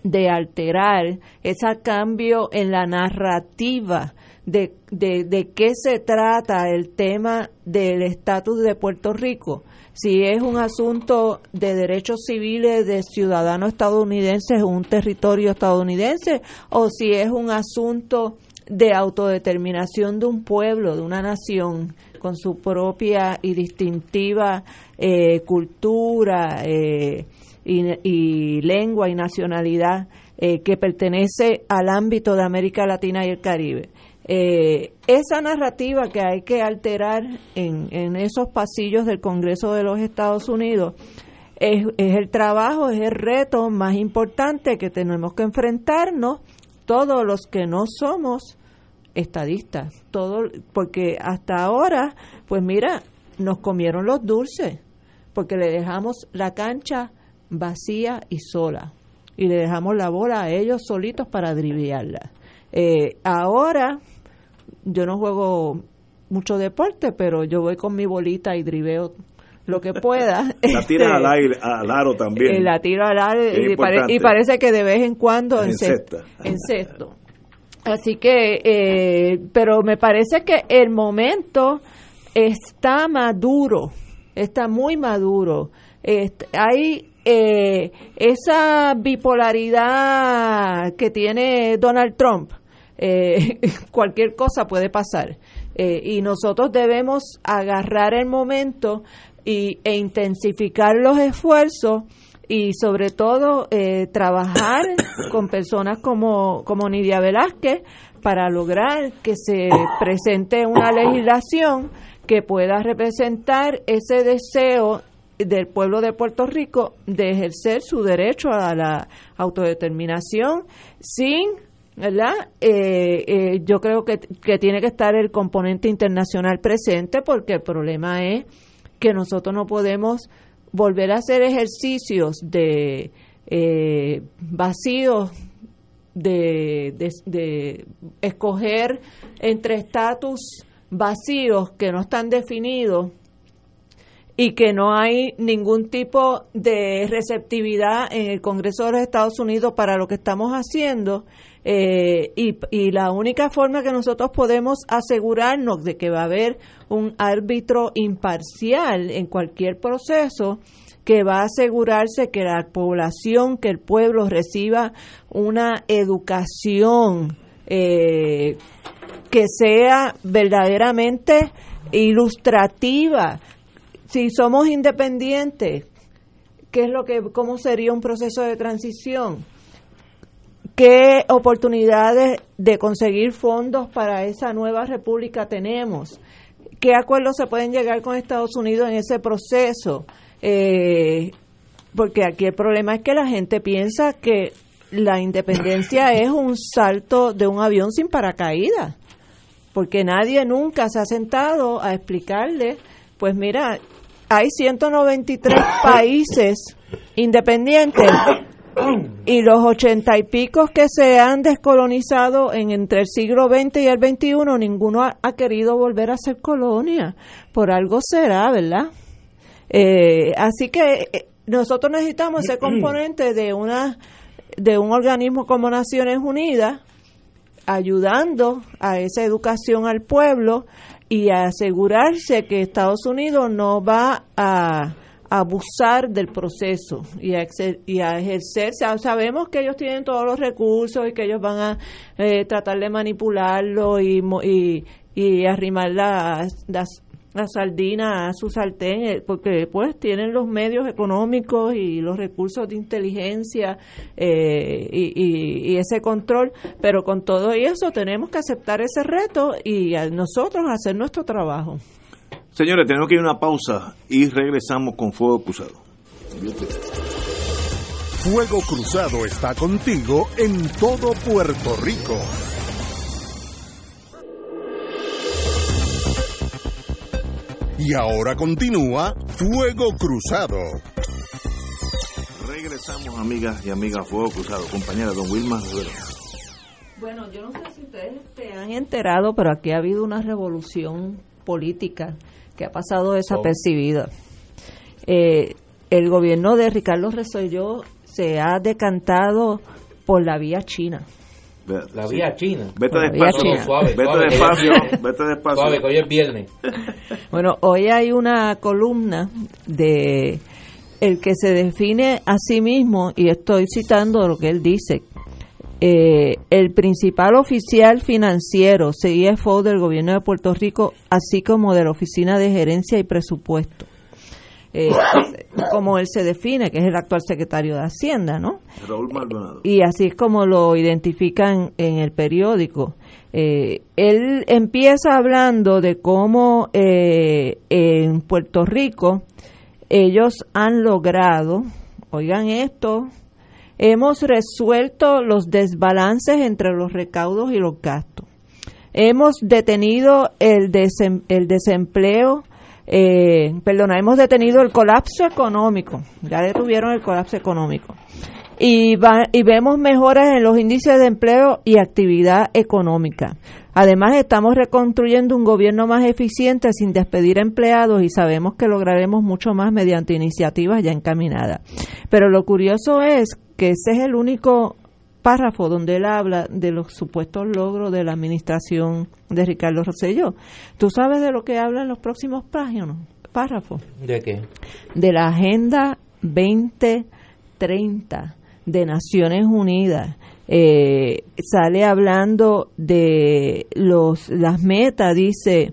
de alterar, ese cambio en la narrativa de, de, de qué se trata el tema del estatus de Puerto Rico, si es un asunto de derechos civiles de ciudadanos estadounidenses en un territorio estadounidense o si es un asunto de autodeterminación de un pueblo, de una nación con su propia y distintiva eh, cultura eh, y, lengua y nacionalidad eh, que pertenece al ámbito de América Latina y el Caribe. Eh, esa narrativa que hay que alterar en, en, esos pasillos del Congreso de los Estados Unidos es, es, el trabajo, es el reto más importante que tenemos que enfrentarnos todos los que no somos estadistas, todo, porque hasta ahora, pues mira, nos comieron los dulces, porque le dejamos la cancha vacía y sola, y le dejamos la bola a ellos solitos para driviarla. Eh, ahora yo no juego mucho deporte, pero yo voy con mi bolita y driveo lo que pueda. la tira este, al, aire, al aro también. Eh, la tiro al aire y, parece que de vez en cuando en sexto. Así que, eh, pero me parece que el momento está maduro, está muy maduro. hay eh, esa bipolaridad que tiene Donald Trump eh, cualquier cosa puede pasar. Eh, y nosotros debemos agarrar el momento y, e intensificar los esfuerzos y sobre todo eh, trabajar con personas como, como Nidia Velázquez para lograr que se presente una legislación que pueda representar ese deseo del pueblo de Puerto Rico de ejercer su derecho a la autodeterminación sin ¿verdad? Eh, eh, yo creo que, que tiene que estar el componente internacional presente porque el problema es que nosotros no podemos volver a hacer ejercicios de eh, vacíos de, de, de, escoger entre estatus vacíos que no están definidos y que no hay ningún tipo de receptividad en el Congreso de los Estados Unidos para lo que estamos haciendo eh, y, la única forma que nosotros podemos asegurarnos de que va a haber un árbitro imparcial en cualquier proceso que va a asegurarse que la población, que el pueblo reciba una educación eh, que sea verdaderamente ilustrativa. Si somos independientes, ¿qué es lo que, cómo sería un proceso de transición? ¿Qué oportunidades de conseguir fondos para esa nueva república tenemos? ¿Qué acuerdos se pueden llegar con Estados Unidos en ese proceso? Eh, porque aquí el problema es que la gente piensa que la independencia es un salto de un avión sin paracaídas, porque nadie nunca se ha sentado a explicarle, pues mira, hay 193 países independientes y los ochenta y pico que se han descolonizado en entre el siglo XX y el XXI, ninguno ha, ha querido volver a ser colonia. Por algo será, ¿verdad? Eh, así que eh, nosotros necesitamos ese componente de una de un organismo como Naciones Unidas ayudando a esa educación al pueblo y asegurarse que Estados Unidos no va a abusar del proceso y a, y a ejercer. Sabemos que ellos tienen todos los recursos y que ellos van a eh, tratar de manipularlo y, y, y arrimar las, las, la sardina a su sartén, eh, porque pues tienen los medios económicos y los recursos de inteligencia eh, y, y, ese control, pero con todo eso tenemos que aceptar ese reto y a nosotros hacer nuestro trabajo. Señores, tenemos que ir a una pausa y regresamos con Fuego Cruzado. Fuego Cruzado está contigo en todo Puerto Rico. Y ahora continúa Fuego Cruzado. Regresamos, amigas y amigas, Fuego Cruzado. Compañera, don Wilma Bueno, yo no sé si ustedes se han enterado, pero aquí ha habido una revolución política que ha pasado desapercibida. Eh, el gobierno de Ricardo Resollo se ha decantado por la vía china. La vía china. Vete despacio. Suave, vete despacio. Vete despacio. Suave, que hoy es viernes. Bueno, hoy hay una columna de el que se define a sí mismo, y estoy citando lo que él dice, eh, el principal oficial financiero, CFO del gobierno de Puerto Rico, así como de la Oficina de Gerencia y Presupuesto. Eh, como él se define, que es el actual secretario de Hacienda, ¿no? Raúl Maldonado. Y así es como lo identifican en el periódico. Eh, él empieza hablando de cómo eh, en Puerto Rico ellos han logrado, oigan esto, hemos resuelto los desbalances entre los recaudos y los gastos. Hemos detenido el, el desempleo eh, perdona, hemos detenido el colapso económico, ya detuvieron el colapso económico. Y, y vemos mejoras en los índices de empleo y actividad económica. Además, estamos reconstruyendo un gobierno más eficiente sin despedir empleados y sabemos que lograremos mucho más mediante iniciativas ya encaminadas. Pero lo curioso es que ese es el único párrafo donde él habla de los supuestos logros de la administración de Ricardo Rosselló. ¿Tú sabes de lo que habla en los próximos párrafos? ¿De qué? De la Agenda 2030 de Naciones Unidas. Eh, sale hablando de los las metas, dice,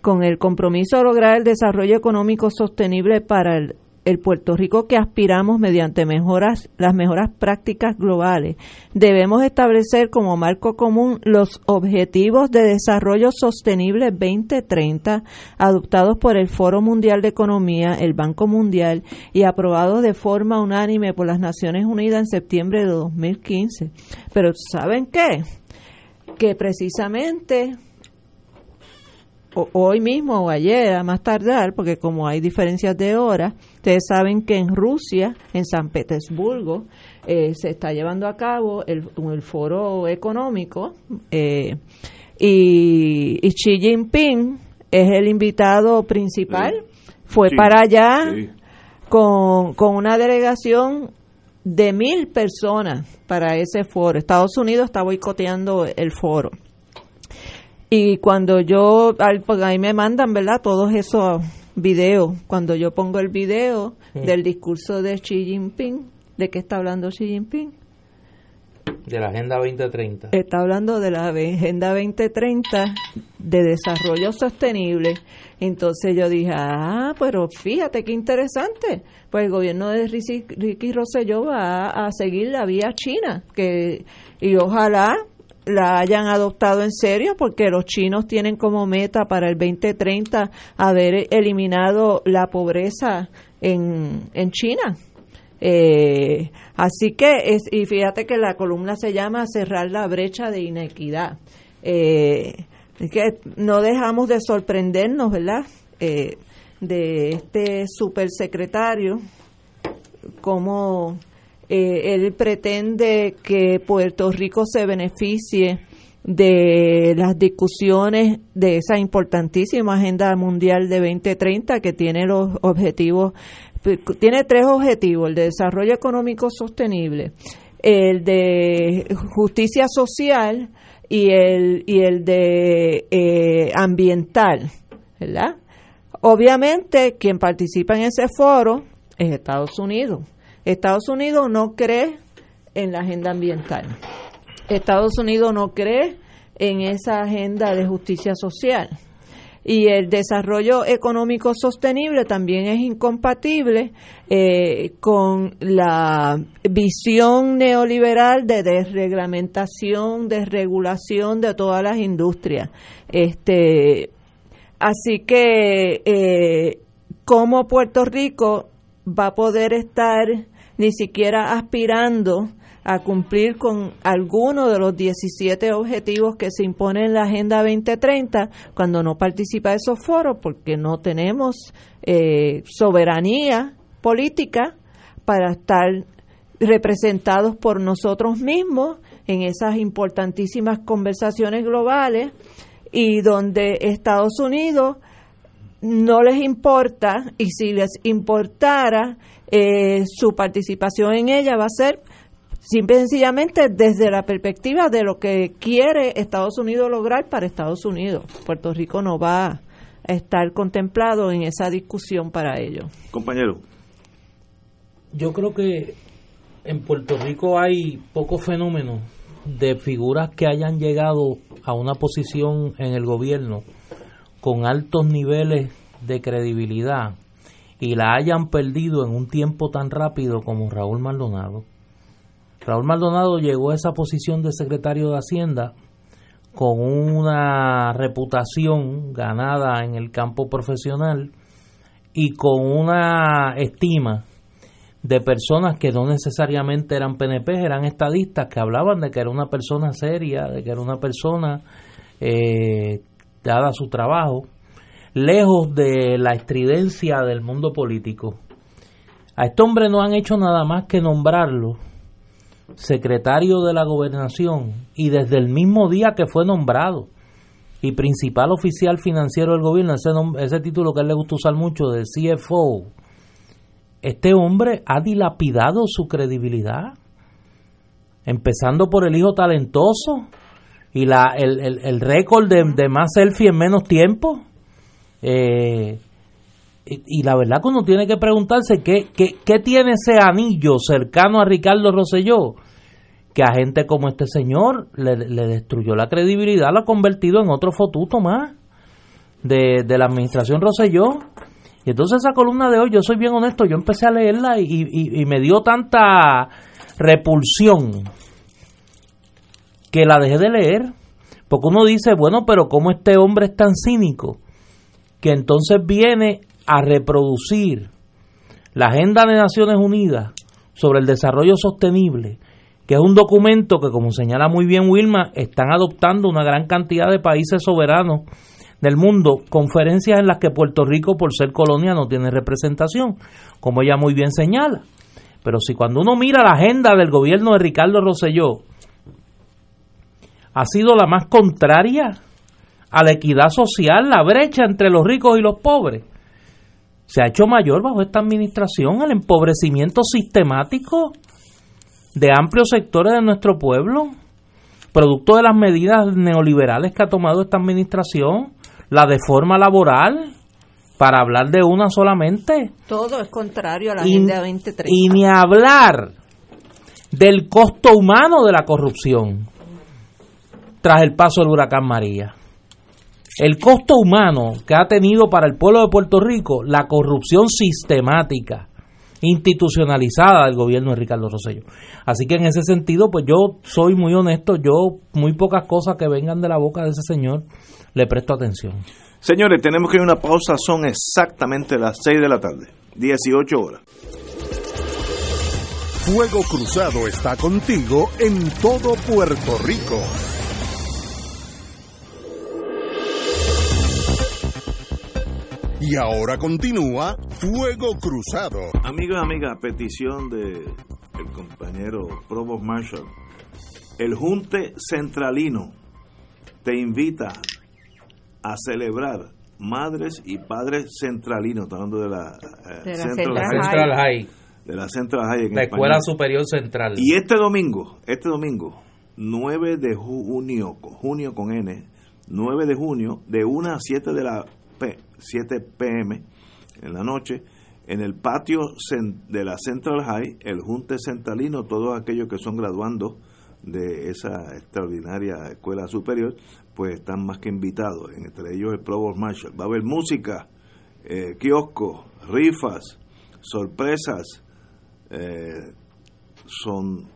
con el compromiso de lograr el desarrollo económico sostenible para el el Puerto Rico que aspiramos mediante mejoras, las mejoras prácticas globales. Debemos establecer como marco común los objetivos de desarrollo sostenible 2030 adoptados por el Foro Mundial de Economía, el Banco Mundial y aprobados de forma unánime por las Naciones Unidas en septiembre de 2015. Pero ¿saben qué? Que precisamente hoy mismo o ayer, a más tardar, porque como hay diferencias de hora, ustedes saben que en Rusia, en San Petersburgo, eh, se está llevando a cabo el, el foro económico eh, y, Xi Jinping es el invitado principal. Fue para allá con, con una delegación de mil personas para ese foro. Estados Unidos está boicoteando el foro. Y cuando yo, pues ahí me mandan, ¿verdad? Todos esos videos. Cuando yo pongo el video del discurso de Xi Jinping, ¿de qué está hablando Xi Jinping? De la Agenda 2030. Está hablando de la Agenda 2030 de desarrollo sostenible. Entonces yo dije, ah, pero fíjate qué interesante. Pues el gobierno de Ricky Rosselló va a, seguir la vía china, que y ojalá la hayan adoptado en serio porque los chinos tienen como meta para el 2030 haber eliminado la pobreza en, en China. Eh, así que, es, y fíjate que la columna se llama Cerrar la brecha de inequidad. Eh, que no dejamos de sorprendernos, ¿verdad? Eh, de este supersecretario, cómo eh, él pretende que Puerto Rico se beneficie de las discusiones de esa importantísima Agenda Mundial de 2030 que tiene los objetivos tiene tres objetivos, el de desarrollo económico sostenible, el de justicia social y el, y el de eh, ambiental, ¿verdad? Obviamente, quien participa en ese foro es Estados Unidos. Estados Unidos no cree en la agenda ambiental. Estados Unidos no cree en esa agenda de justicia social y el desarrollo económico sostenible también es incompatible eh, con la visión neoliberal de desreglamentación, desregulación de todas las industrias. Este, así que, eh, ¿cómo Puerto Rico va a poder estar ni siquiera aspirando a cumplir con alguno de los 17 objetivos que se imponen en la Agenda 2030 cuando no participa de esos foros porque no tenemos eh, soberanía política para estar representados por nosotros mismos en esas importantísimas conversaciones globales y donde Estados Unidos no les importa y si les importara eh, su participación en ella va a ser simple y sencillamente desde la perspectiva de lo que quiere Estados Unidos lograr para Estados Unidos. Puerto Rico no va a estar contemplado en esa discusión para ello. Compañero. Yo creo que en Puerto Rico hay pocos fenómenos de figuras que hayan llegado a una posición en el gobierno con altos niveles de credibilidad y la hayan perdido en un tiempo tan rápido como Raúl Maldonado. Raúl Maldonado llegó a esa posición de secretario de Hacienda con una reputación ganada en el campo profesional y con una estima de personas que no necesariamente eran PNP, eran estadistas, que hablaban de que era una persona seria, de que era una persona eh, dada su trabajo, lejos de la estridencia del mundo político. A este hombre no han hecho nada más que nombrarlo secretario de la gobernación y desde el mismo día que fue nombrado y principal oficial financiero del gobierno, ese, ese título que a él le gusta usar mucho de CFO, este hombre ha dilapidado su credibilidad, empezando por el hijo talentoso y la, el, el, récord de, más selfie en menos tiempo. Eh, y, la verdad que uno tiene que preguntarse qué, qué, tiene ese anillo cercano a Ricardo Rosselló que a gente como este señor le, destruyó la credibilidad, lo ha convertido en otro fotuto más de, la administración Rosselló. Y entonces esa columna de hoy, yo soy bien honesto, yo empecé a leerla y, y me dio tanta repulsión que la dejé de leer. Porque uno dice, bueno, pero ¿cómo este hombre es tan cínico? Que entonces viene a reproducir la Agenda de Naciones Unidas sobre el desarrollo sostenible, que es un documento que, como señala muy bien Wilma, están adoptando una gran cantidad de países soberanos del mundo, conferencias en las que Puerto Rico, por ser colonia, no tiene representación, como ella muy bien señala. Pero si cuando uno mira la agenda del gobierno de Ricardo Rosselló, ha sido la más contraria a la equidad social, la brecha entre los ricos y los pobres se ha hecho mayor bajo esta administración el empobrecimiento sistemático de amplios sectores de nuestro pueblo, producto de las medidas neoliberales que ha tomado esta administración, la deforma laboral, para hablar de una solamente. Todo es contrario a la Agenda 2030. Y ni hablar del costo humano de la corrupción tras el paso del huracán María. El costo humano que ha tenido para el pueblo de Puerto Rico la corrupción sistemática, institucionalizada del gobierno de Ricardo Rosello. Así que en ese sentido, pues yo soy muy honesto, yo muy pocas cosas que vengan de la boca de ese señor le presto atención. Señores, tenemos que ir a una pausa, son exactamente las 6 de la tarde, 18 horas. Fuego Cruzado está contigo en todo Puerto Rico. Y ahora continúa Fuego Cruzado. Amigos y amigas, petición de el compañero Provost Marshall, el Junte Centralino te invita a celebrar madres y padres centralinos, estamos hablando de la, eh, Central, High. De la Central High. la Escuela Superior Central. Y este domingo, este domingo, 9 de junio, junio con N, 9 de junio, de 1 a 7 de la 7 pm en la noche, en el patio de la Central High, el Junte Centralino, todos aquellos que son graduando de esa extraordinaria escuela superior, pues están más que invitados, entre ellos el Provost Marshall. Va a haber música, eh, rifas, sorpresas, eh, son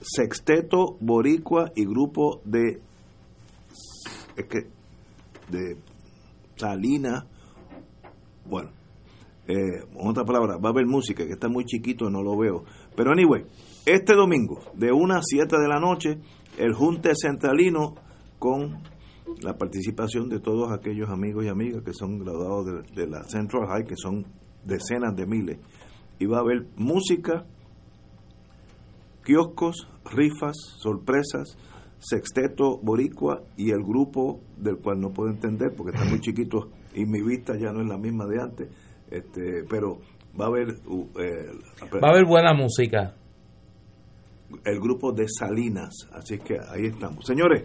sexteto boricua y grupo de que de Salina, bueno, eh, otra palabra, va a haber música, que está muy chiquito, no lo veo. Pero anyway, este domingo, de 1 a 7 de la noche, el Junte Centralino con la participación de todos aquellos amigos y amigas que son graduados de, la Central High, que son decenas de miles. Y va a haber música, kioscos, rifas, sorpresas, sexteto boricua y el grupo del cual no puedo entender porque está muy chiquito y mi vista ya no es la misma de antes. Este pero va a haber eh, va a haber buena música. el grupo de Salinas así que ahí estamos. Señores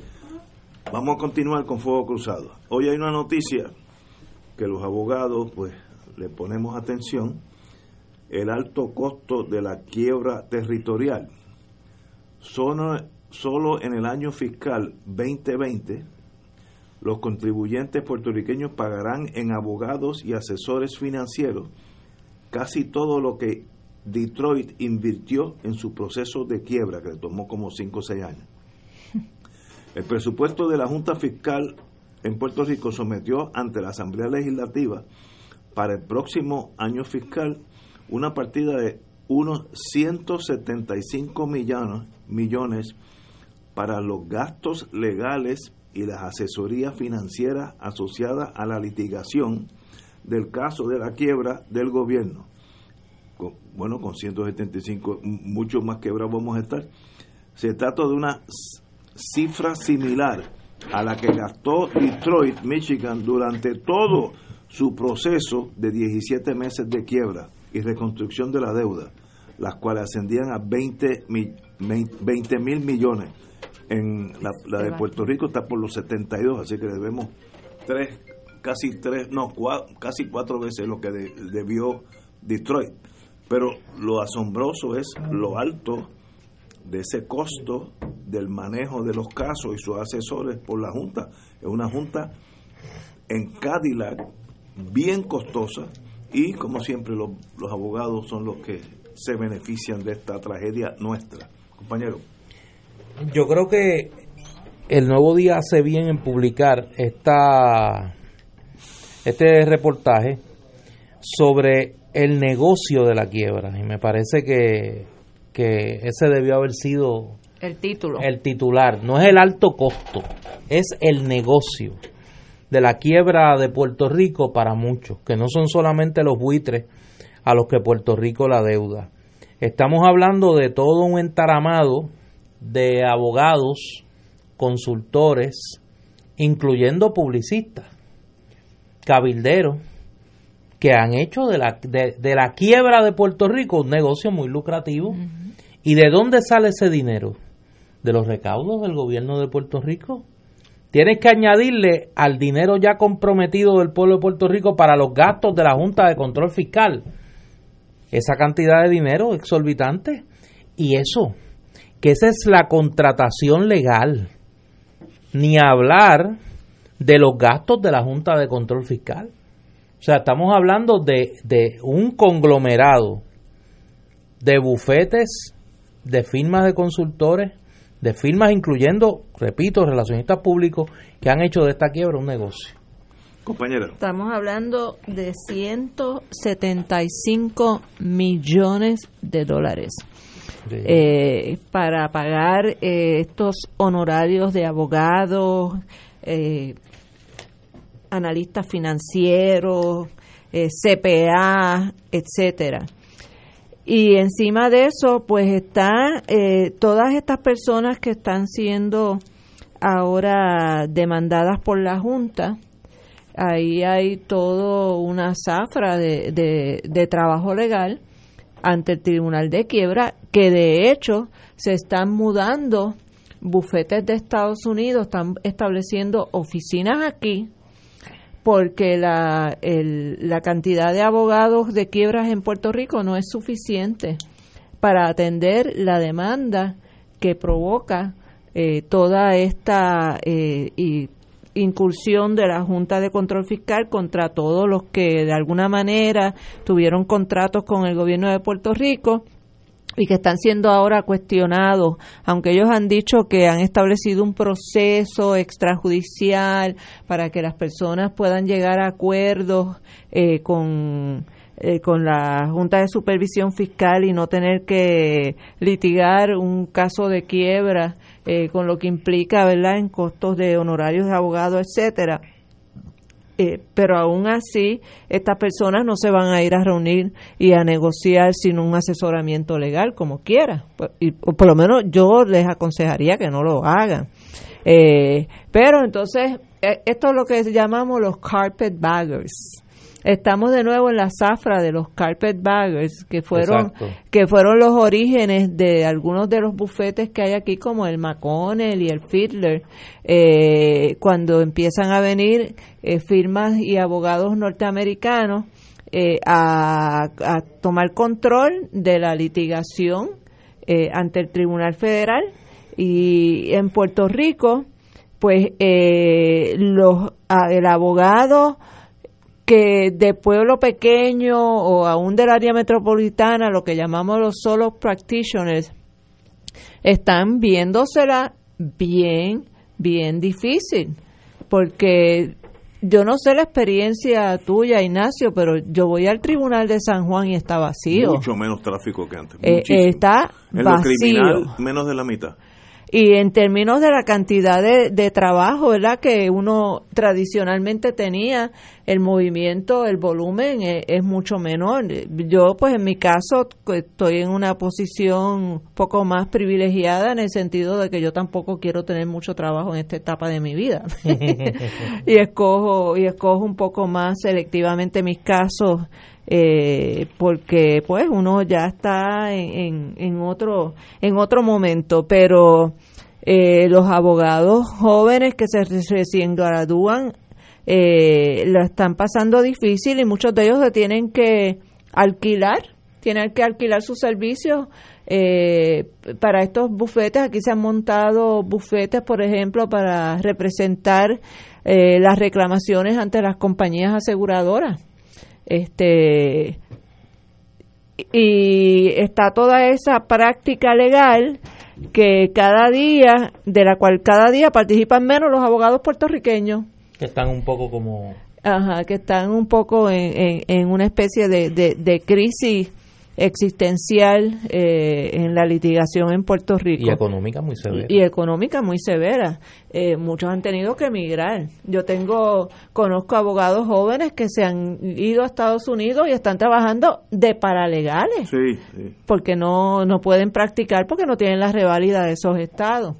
vamos a continuar con Fuego Cruzado. Hoy hay una noticia que los abogados pues le ponemos atención. El alto costo de la quiebra territorial. Son solo en el año fiscal 2020, los contribuyentes puertorriqueños pagarán en abogados y asesores financieros casi todo lo que Detroit invirtió en su proceso de quiebra, que le tomó como 5 o 6 años. El presupuesto de la Junta Fiscal en Puerto Rico sometió ante la Asamblea Legislativa para el próximo año fiscal una partida de unos 175 millones, millones para los gastos legales y las asesorías financieras asociadas a la litigación del caso de la quiebra del gobierno. bueno, con 175, mucho más quebrados vamos a estar. Se trata de una cifra similar a la que gastó Detroit, Michigan, durante todo su proceso de 17 meses de quiebra y reconstrucción de la deuda, las cuales ascendían a 20 mil millones en la, de Puerto Rico está por los 72, así que debemos tres, casi tres, no, casi cuatro veces lo que debió Detroit. Pero lo asombroso es lo alto de ese costo del manejo de los casos y sus asesores por la Junta. Es una Junta en Cadillac bien costosa y como siempre los, los abogados son los que se benefician de esta tragedia nuestra. Compañero. Yo creo que el nuevo día hace bien en publicar esta, este reportaje sobre el negocio de la quiebra y me parece que, que ese debió haber sido el título. El titular, no es el alto costo, es el negocio de la quiebra de Puerto Rico para muchos, que no son solamente los buitres a los que Puerto Rico la deuda. Estamos hablando de todo un entaramado de abogados, consultores, incluyendo publicistas, cabilderos, que han hecho de la, de, la quiebra de Puerto Rico un negocio muy lucrativo. ¿Y de dónde sale ese dinero? De los recaudos del gobierno de Puerto Rico. Tienes que añadirle al dinero ya comprometido del pueblo de Puerto Rico para los gastos de la Junta de Control Fiscal esa cantidad de dinero exorbitante Y eso, que esa es la contratación legal. Ni hablar de los gastos de la Junta de Control Fiscal. O sea, estamos hablando de, de un conglomerado de bufetes, de firmas de consultores, de firmas incluyendo, repito, relacionistas públicos que han hecho de esta quiebra un negocio. Compañera. Estamos hablando de 175 millones de dólares. Eh, para pagar eh, estos honorarios de abogados, eh, analistas financieros, CPA, etcétera. Y encima de eso, pues están todas estas personas que están siendo ahora demandadas por la Junta, ahí hay todo una zafra de, de, trabajo legal ante el Tribunal de Quiebra, que de hecho se están mudando bufetes de Estados Unidos, están estableciendo oficinas aquí, porque la, la cantidad de abogados de quiebras en Puerto Rico no es suficiente para atender la demanda que provoca eh, toda esta eh, y incursión de la Junta de Control Fiscal contra todos los que de alguna manera tuvieron contratos con el gobierno de Puerto Rico y que están siendo ahora cuestionados, aunque ellos han dicho que han establecido un proceso extrajudicial para que las personas puedan llegar a acuerdos eh, con eh, con la Junta de Supervisión Fiscal y no tener que litigar un caso de quiebra eh, con lo que implica, ¿verdad?, en costos de honorarios de abogados, etcétera. Eh, pero aún así, estas personas no se van a ir a reunir y a negociar sin un asesoramiento legal, como quiera. Pues, y, o por lo menos yo les aconsejaría que no lo hagan. pero entonces, esto es lo que llamamos los carpet baggers estamos de nuevo en la zafra de los carpetbaggers que fueron que fueron los orígenes de algunos de los bufetes que hay aquí como el McConnell y el Fiddler. Eh, cuando empiezan a venir eh, firmas y abogados norteamericanos eh, a, a, tomar control de la litigación ante el Tribunal Federal. Y en Puerto Rico pues los el abogado que de pueblo pequeño o aún del área metropolitana, lo que llamamos los solo practitioners, están viéndosela bien, bien difícil, porque yo no sé la experiencia tuya, Ignacio, pero yo voy al tribunal de San Juan y está vacío. Mucho menos tráfico que antes. Eh, está vacío. menos de la mitad. Y en términos de la cantidad de, trabajo, ¿verdad? Que uno tradicionalmente tenía, el movimiento, el volumen es, es, mucho menor. Yo, pues en mi caso, estoy en una posición poco más privilegiada en el sentido de que yo tampoco quiero tener mucho trabajo en esta etapa de mi vida. y escojo y escojo un poco más selectivamente mis casos eh, porque pues uno ya está en, en, otro en otro momento pero eh, los abogados jóvenes que se recién gradúan eh, lo están pasando difícil y muchos de ellos se tienen que alquilar tienen que alquilar sus servicios eh, para estos bufetes. Aquí se han montado bufetes por ejemplo para representar las reclamaciones ante las compañías aseguradoras este y está toda esa práctica legal que cada día, de la cual cada día participan menos los abogados puertorriqueños. Que están un poco como... Ajá, que están un poco en, en, una especie de, de, de crisis existencial eh, en la litigación en Puerto Rico. Y económica muy severa. Y, económica muy severa. Eh, muchos han tenido que emigrar. Yo tengo, conozco abogados jóvenes que se han ido a Estados Unidos y están trabajando de paralegales. Sí, Porque no, no pueden practicar porque no tienen la reválida de esos estados.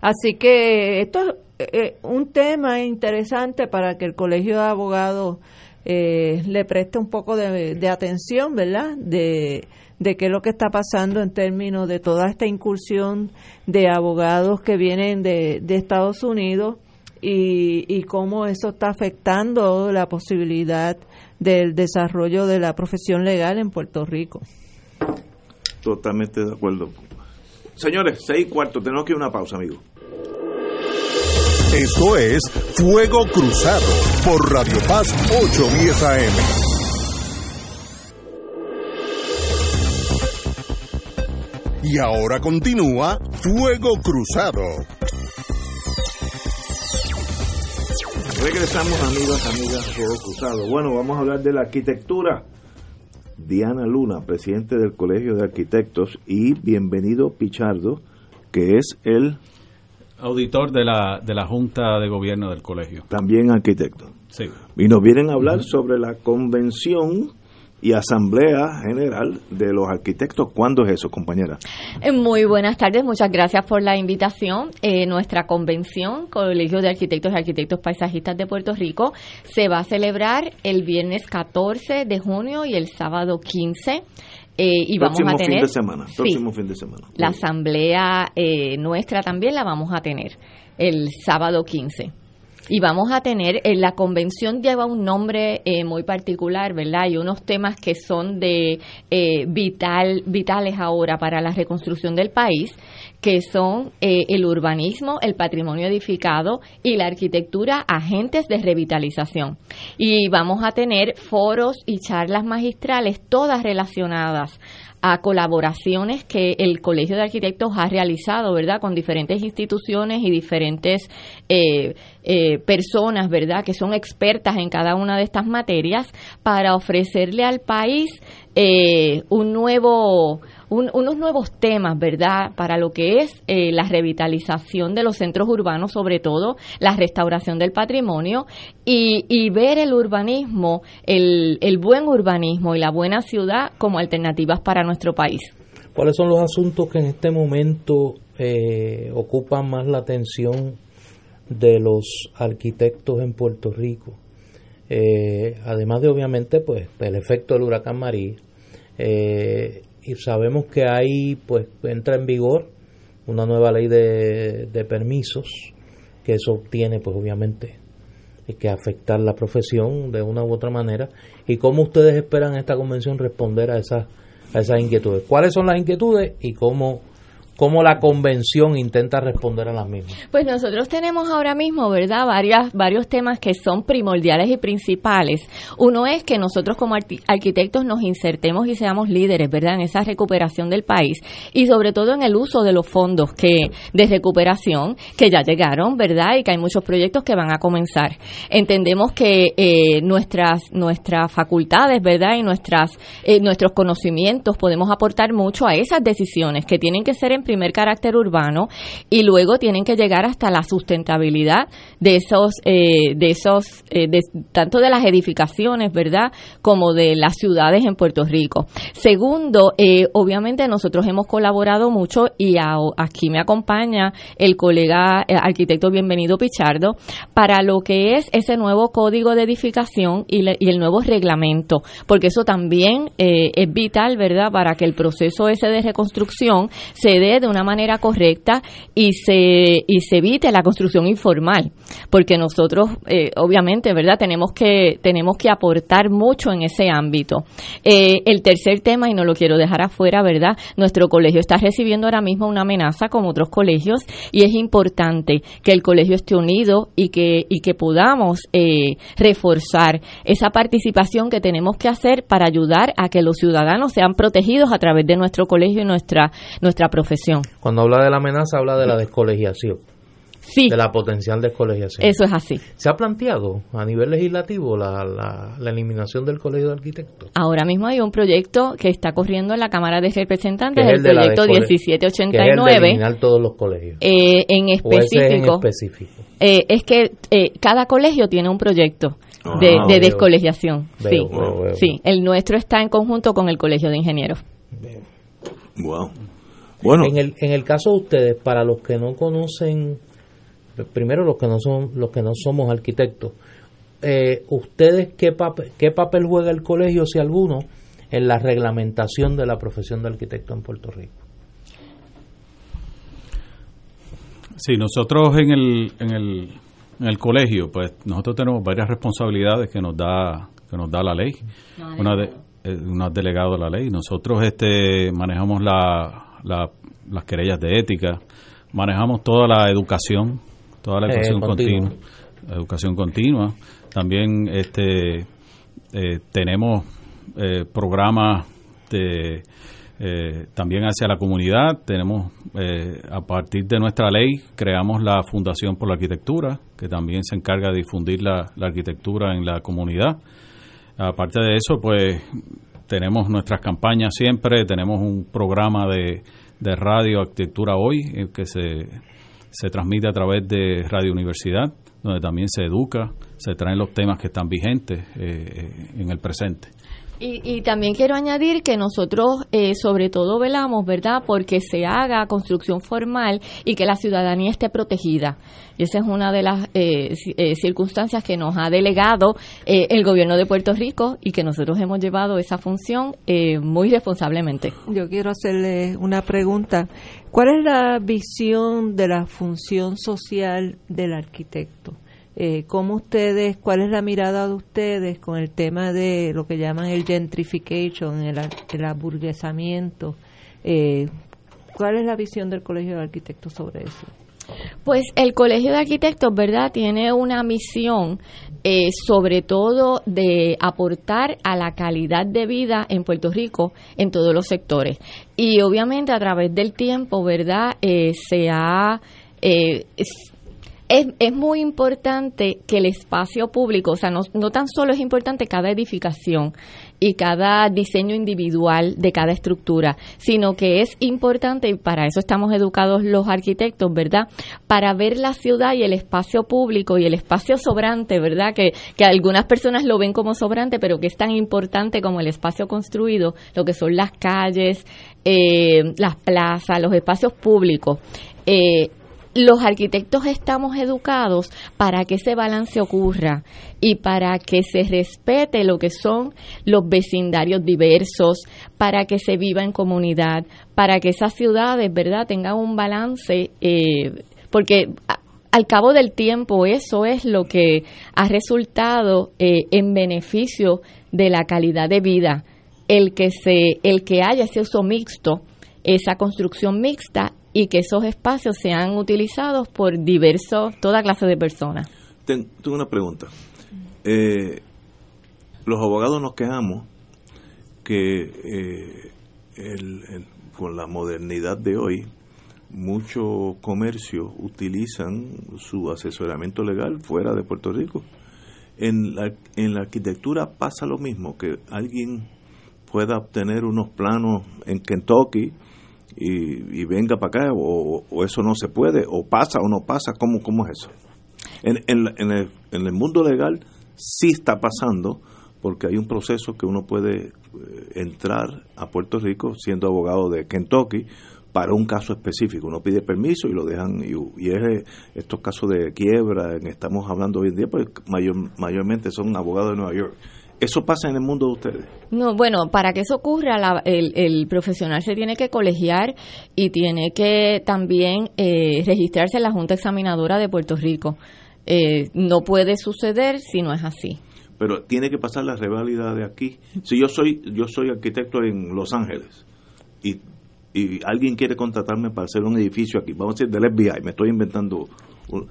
Así que esto es eh, un tema interesante para que el Colegio de Abogados eh, le preste un poco de, atención, ¿verdad? De, de qué es lo que está pasando en términos de toda esta incursión de abogados que vienen de, de Estados Unidos y, y cómo eso está afectando la posibilidad del desarrollo de la profesión legal en Puerto Rico. Totalmente de acuerdo. Señores, seis y cuarto, tenemos que ir a una pausa, amigo. Esto es Fuego Cruzado por Radio Paz 810 AM. Y ahora continúa Fuego Cruzado. Regresamos amigos, amigas, Fuego Cruzado. Bueno, vamos a hablar de la arquitectura. Diana Luna, presidente del Colegio de Arquitectos, y bienvenido Pichardo, que es el auditor de la, de la Junta de Gobierno del colegio. También arquitecto. Sí. Y nos vienen a hablar sobre la convención y Asamblea General de los Arquitectos. ¿Cuándo es eso, compañera? Eh, muy buenas tardes, muchas gracias por la invitación. Eh, nuestra convención, Colegio de Arquitectos y Arquitectos Paisajistas de Puerto Rico, se va a celebrar el viernes 14 de junio y el sábado 15. Eh, y vamos a tener fin de semana, próximo fin de semana. La asamblea eh, nuestra también la vamos a tener el sábado 15. Y vamos a tener, en la convención lleva un nombre eh, muy particular, ¿verdad? Hay unos temas que son de eh, vital, vitales ahora para la reconstrucción del país, que son eh, el urbanismo, el patrimonio edificado y la arquitectura, agentes de revitalización. Y vamos a tener foros y charlas magistrales, todas relacionadas a colaboraciones que el Colegio de Arquitectos ha realizado, ¿verdad? Con diferentes instituciones y diferentes eh, eh, personas, ¿verdad? Que son expertas en cada una de estas materias para ofrecerle al país eh, un nuevo unos nuevos temas, ¿verdad?, para lo que es eh, la revitalización de los centros urbanos, sobre todo la restauración del patrimonio y, y ver el urbanismo, el, el buen urbanismo y la buena ciudad como alternativas para nuestro país. ¿Cuáles son los asuntos que en este momento eh, ocupan más la atención de los arquitectos en Puerto Rico? Eh, además de obviamente pues el efecto del huracán María, eh, y sabemos que ahí pues entra en vigor una nueva ley de, de permisos que eso tiene pues obviamente que afectar la profesión de una u otra manera. Y cómo ustedes esperan esta convención responder a esas a esas inquietudes cuáles son las inquietudes y cómo cómo la convención intenta responder a las mismas. Pues nosotros tenemos ahora mismo, ¿verdad?, varias, varios temas que son primordiales y principales. Uno es que nosotros como arquitectos nos insertemos y seamos líderes, ¿verdad?, en esa recuperación del país y sobre todo en el uso de los fondos que de recuperación que ya llegaron, ¿verdad?, y que hay muchos proyectos que van a comenzar. Entendemos que eh, nuestras, nuestras facultades, ¿verdad?, y nuestras, eh, nuestros conocimientos podemos aportar mucho a esas decisiones que tienen que ser en primer carácter urbano y luego tienen que llegar hasta la sustentabilidad de esos, eh, de esos, eh, tanto de las edificaciones, ¿verdad? Como de las ciudades en Puerto Rico. Segundo, eh, obviamente nosotros hemos colaborado mucho y aquí me acompaña el colega arquitecto Bienvenido Pichardo para lo que es ese nuevo código de edificación y, y el nuevo reglamento, porque eso también es vital, ¿verdad? Para que el proceso ese de reconstrucción se dé de una manera correcta y se, y se evite la construcción informal, porque nosotros, eh, obviamente, ¿verdad? Tenemos que, tenemos que aportar mucho en ese ámbito. Eh, el tercer tema, y no lo quiero dejar afuera, ¿verdad? Nuestro colegio está recibiendo ahora mismo una amenaza como otros colegios y es importante que el colegio esté unido y que, y que podamos eh, reforzar esa participación que tenemos que hacer para ayudar a que los ciudadanos sean protegidos a través de nuestro colegio y nuestra, nuestra profesión. Cuando habla de la amenaza, habla de la descolegiación. Sí. De la potencial descolegiación. Eso es así. ¿Se ha planteado a nivel legislativo la, la, eliminación del colegio de arquitectos? Ahora mismo hay un proyecto que está corriendo en la Cámara de Representantes, el, proyecto 1789. es eliminar todos los colegios. Eh, en específico. es, específico? Eh, es que eh, cada colegio tiene un proyecto. de, ah, descolegiación. sí, sí. El nuestro está en conjunto con el Colegio de Ingenieros. Wow. Bueno. En el, en el caso de ustedes, para los que no conocen, primero los que no son, los que no somos arquitectos, eh, ustedes qué papel, qué papel juega el colegio, si alguno, en la reglamentación de la profesión de arquitecto en Puerto Rico. Sí, nosotros en el, en el, en el colegio, pues nosotros tenemos varias responsabilidades que nos da que nos da la ley. Una de no has delegado la ley. Nosotros este, manejamos la, las querellas de ética, manejamos toda la educación, toda la educación continua. educación continua. También este, tenemos programas de eh, también hacia la comunidad. Tenemos, eh, a partir de nuestra ley, creamos la Fundación por la Arquitectura, que también se encarga de difundir la, arquitectura en la comunidad. Aparte de eso, pues tenemos nuestras campañas siempre, tenemos un programa de, de radio Arquitectura Hoy, eh, que se, se transmite a través de Radio Universidad, donde también se educa, se traen los temas que están vigentes en el presente. Y, también quiero añadir que nosotros eh, sobre todo velamos, ¿verdad?, porque se haga construcción formal y que la ciudadanía esté protegida. Y esa es una de las eh, eh, circunstancias que nos ha delegado el gobierno de Puerto Rico y que nosotros hemos llevado esa función muy responsablemente. Yo quiero hacerle una pregunta. ¿Cuál es la visión de la función social del arquitecto? Eh, cómo ustedes, cuál es la mirada de ustedes con el tema de lo que llaman el gentrification, el, el aburguesamiento. Eh, ¿Cuál es la visión del Colegio de Arquitectos sobre eso? Pues el Colegio de Arquitectos, ¿verdad?, tiene una misión eh, sobre todo de aportar a la calidad de vida en Puerto Rico en todos los sectores. Y obviamente a través del tiempo, ¿verdad?, eh, se ha... Eh, es, es muy importante que el espacio público, o sea, no, no tan solo es importante cada edificación y cada diseño individual de cada estructura, sino que es importante, y para eso estamos educados los arquitectos, ¿verdad? Para ver la ciudad y el espacio público y el espacio sobrante, ¿verdad? Que, que algunas personas lo ven como sobrante, pero que es tan importante como el espacio construido, lo que son las calles, eh, las plazas, los espacios públicos. Eh, los arquitectos estamos educados para que ese balance ocurra y para que se respete lo que son los vecindarios diversos, para que se viva en comunidad, para que esas ciudades, ¿verdad?, tengan un balance, eh, porque al cabo del tiempo eso es lo que ha resultado eh, en beneficio de la calidad de vida, el que se, el que haya ese uso mixto, esa construcción mixta y que esos espacios sean utilizados por diversos, toda clase de personas. tengo una pregunta. Eh, los abogados nos quejamos que eh, con la modernidad de hoy, muchos comercios utilizan su asesoramiento legal fuera de Puerto Rico. En la, en la arquitectura pasa lo mismo, que alguien pueda obtener unos planos en Kentucky y, venga para acá o, eso no se puede o pasa o no pasa cómo cómo es eso en, en, el, en el mundo legal sí está pasando porque hay un proceso que uno puede eh, entrar a Puerto Rico siendo abogado de Kentucky para un caso específico. Uno pide permiso y lo dejan, y, y es eh, estos casos de quiebra, en estamos hablando hoy en día, pues mayor, mayormente son abogados de Nueva York. ¿Eso pasa en el mundo de ustedes? No, bueno, para que eso ocurra, el, profesional se tiene que colegiar y tiene que también eh, registrarse en la Junta Examinadora de Puerto Rico. Eh, no puede suceder si no es así. Pero tiene que pasar la rivalidad de aquí. Si yo soy yo soy arquitecto en Los Ángeles y, y alguien quiere contratarme para hacer un edificio aquí, vamos a decir del FBI, me estoy inventando un,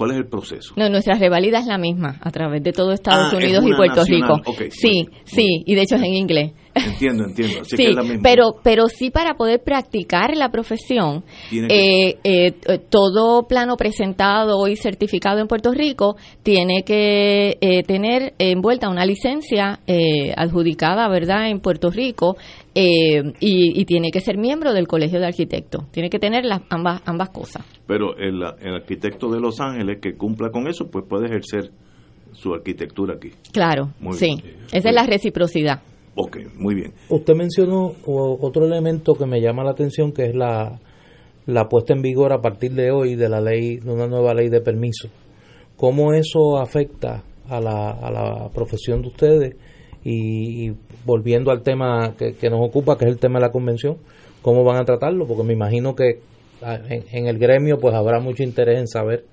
¿Cuál es el proceso? No, nuestra revalida es la misma a través de todo Estados ah, Unidos y Puerto Rico. sí, sí, y de hecho es en inglés. Entiendo, entiendo. sí, pero pero sí para poder practicar la profesión, eh, eh, todo plano presentado y certificado en Puerto Rico tiene que eh, tener envuelta una licencia adjudicada, ¿verdad?, en Puerto Rico y, y, tiene que ser miembro del Colegio de Arquitectos. Tiene que tener las ambas ambas cosas. Pero el, el arquitecto de Los Ángeles que cumpla con eso, pues puede ejercer su arquitectura aquí. Claro, sí. Esa es la reciprocidad. Ok, muy bien. Usted mencionó otro elemento que me llama la atención, que es la, la puesta en vigor a partir de hoy de la ley, de una nueva ley de permiso. ¿Cómo eso afecta a la, a la profesión de ustedes? Y, volviendo al tema que, nos ocupa, que es el tema de la convención, ¿cómo van a tratarlo? Porque me imagino que ah, en, el gremio pues habrá mucho interés en saber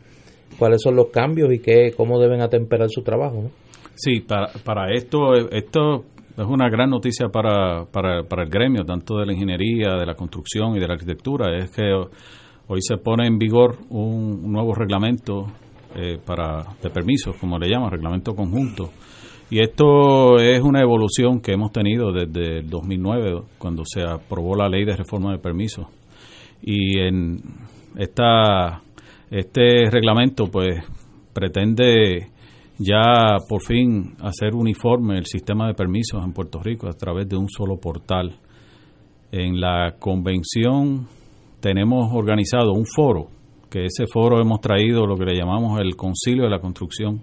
cuáles son los cambios y qué, cómo deben atemperar su trabajo. Sí, para, para esto, esto es una gran noticia para, para, para el gremio, tanto de la ingeniería, de la construcción y de la arquitectura, es que hoy se pone en vigor un, nuevo reglamento eh, para de permisos, como le llaman, reglamento conjunto. Y esto es una evolución que hemos tenido desde el 2009, cuando se aprobó la ley de reforma de permisos. Y en esta, este reglamento, pues, pretende ya por fin hacer uniforme el sistema de permisos en Puerto Rico a través de un solo portal. En la convención tenemos organizado un foro, que ese foro hemos traído lo que le llamamos el Concilio de la Construcción,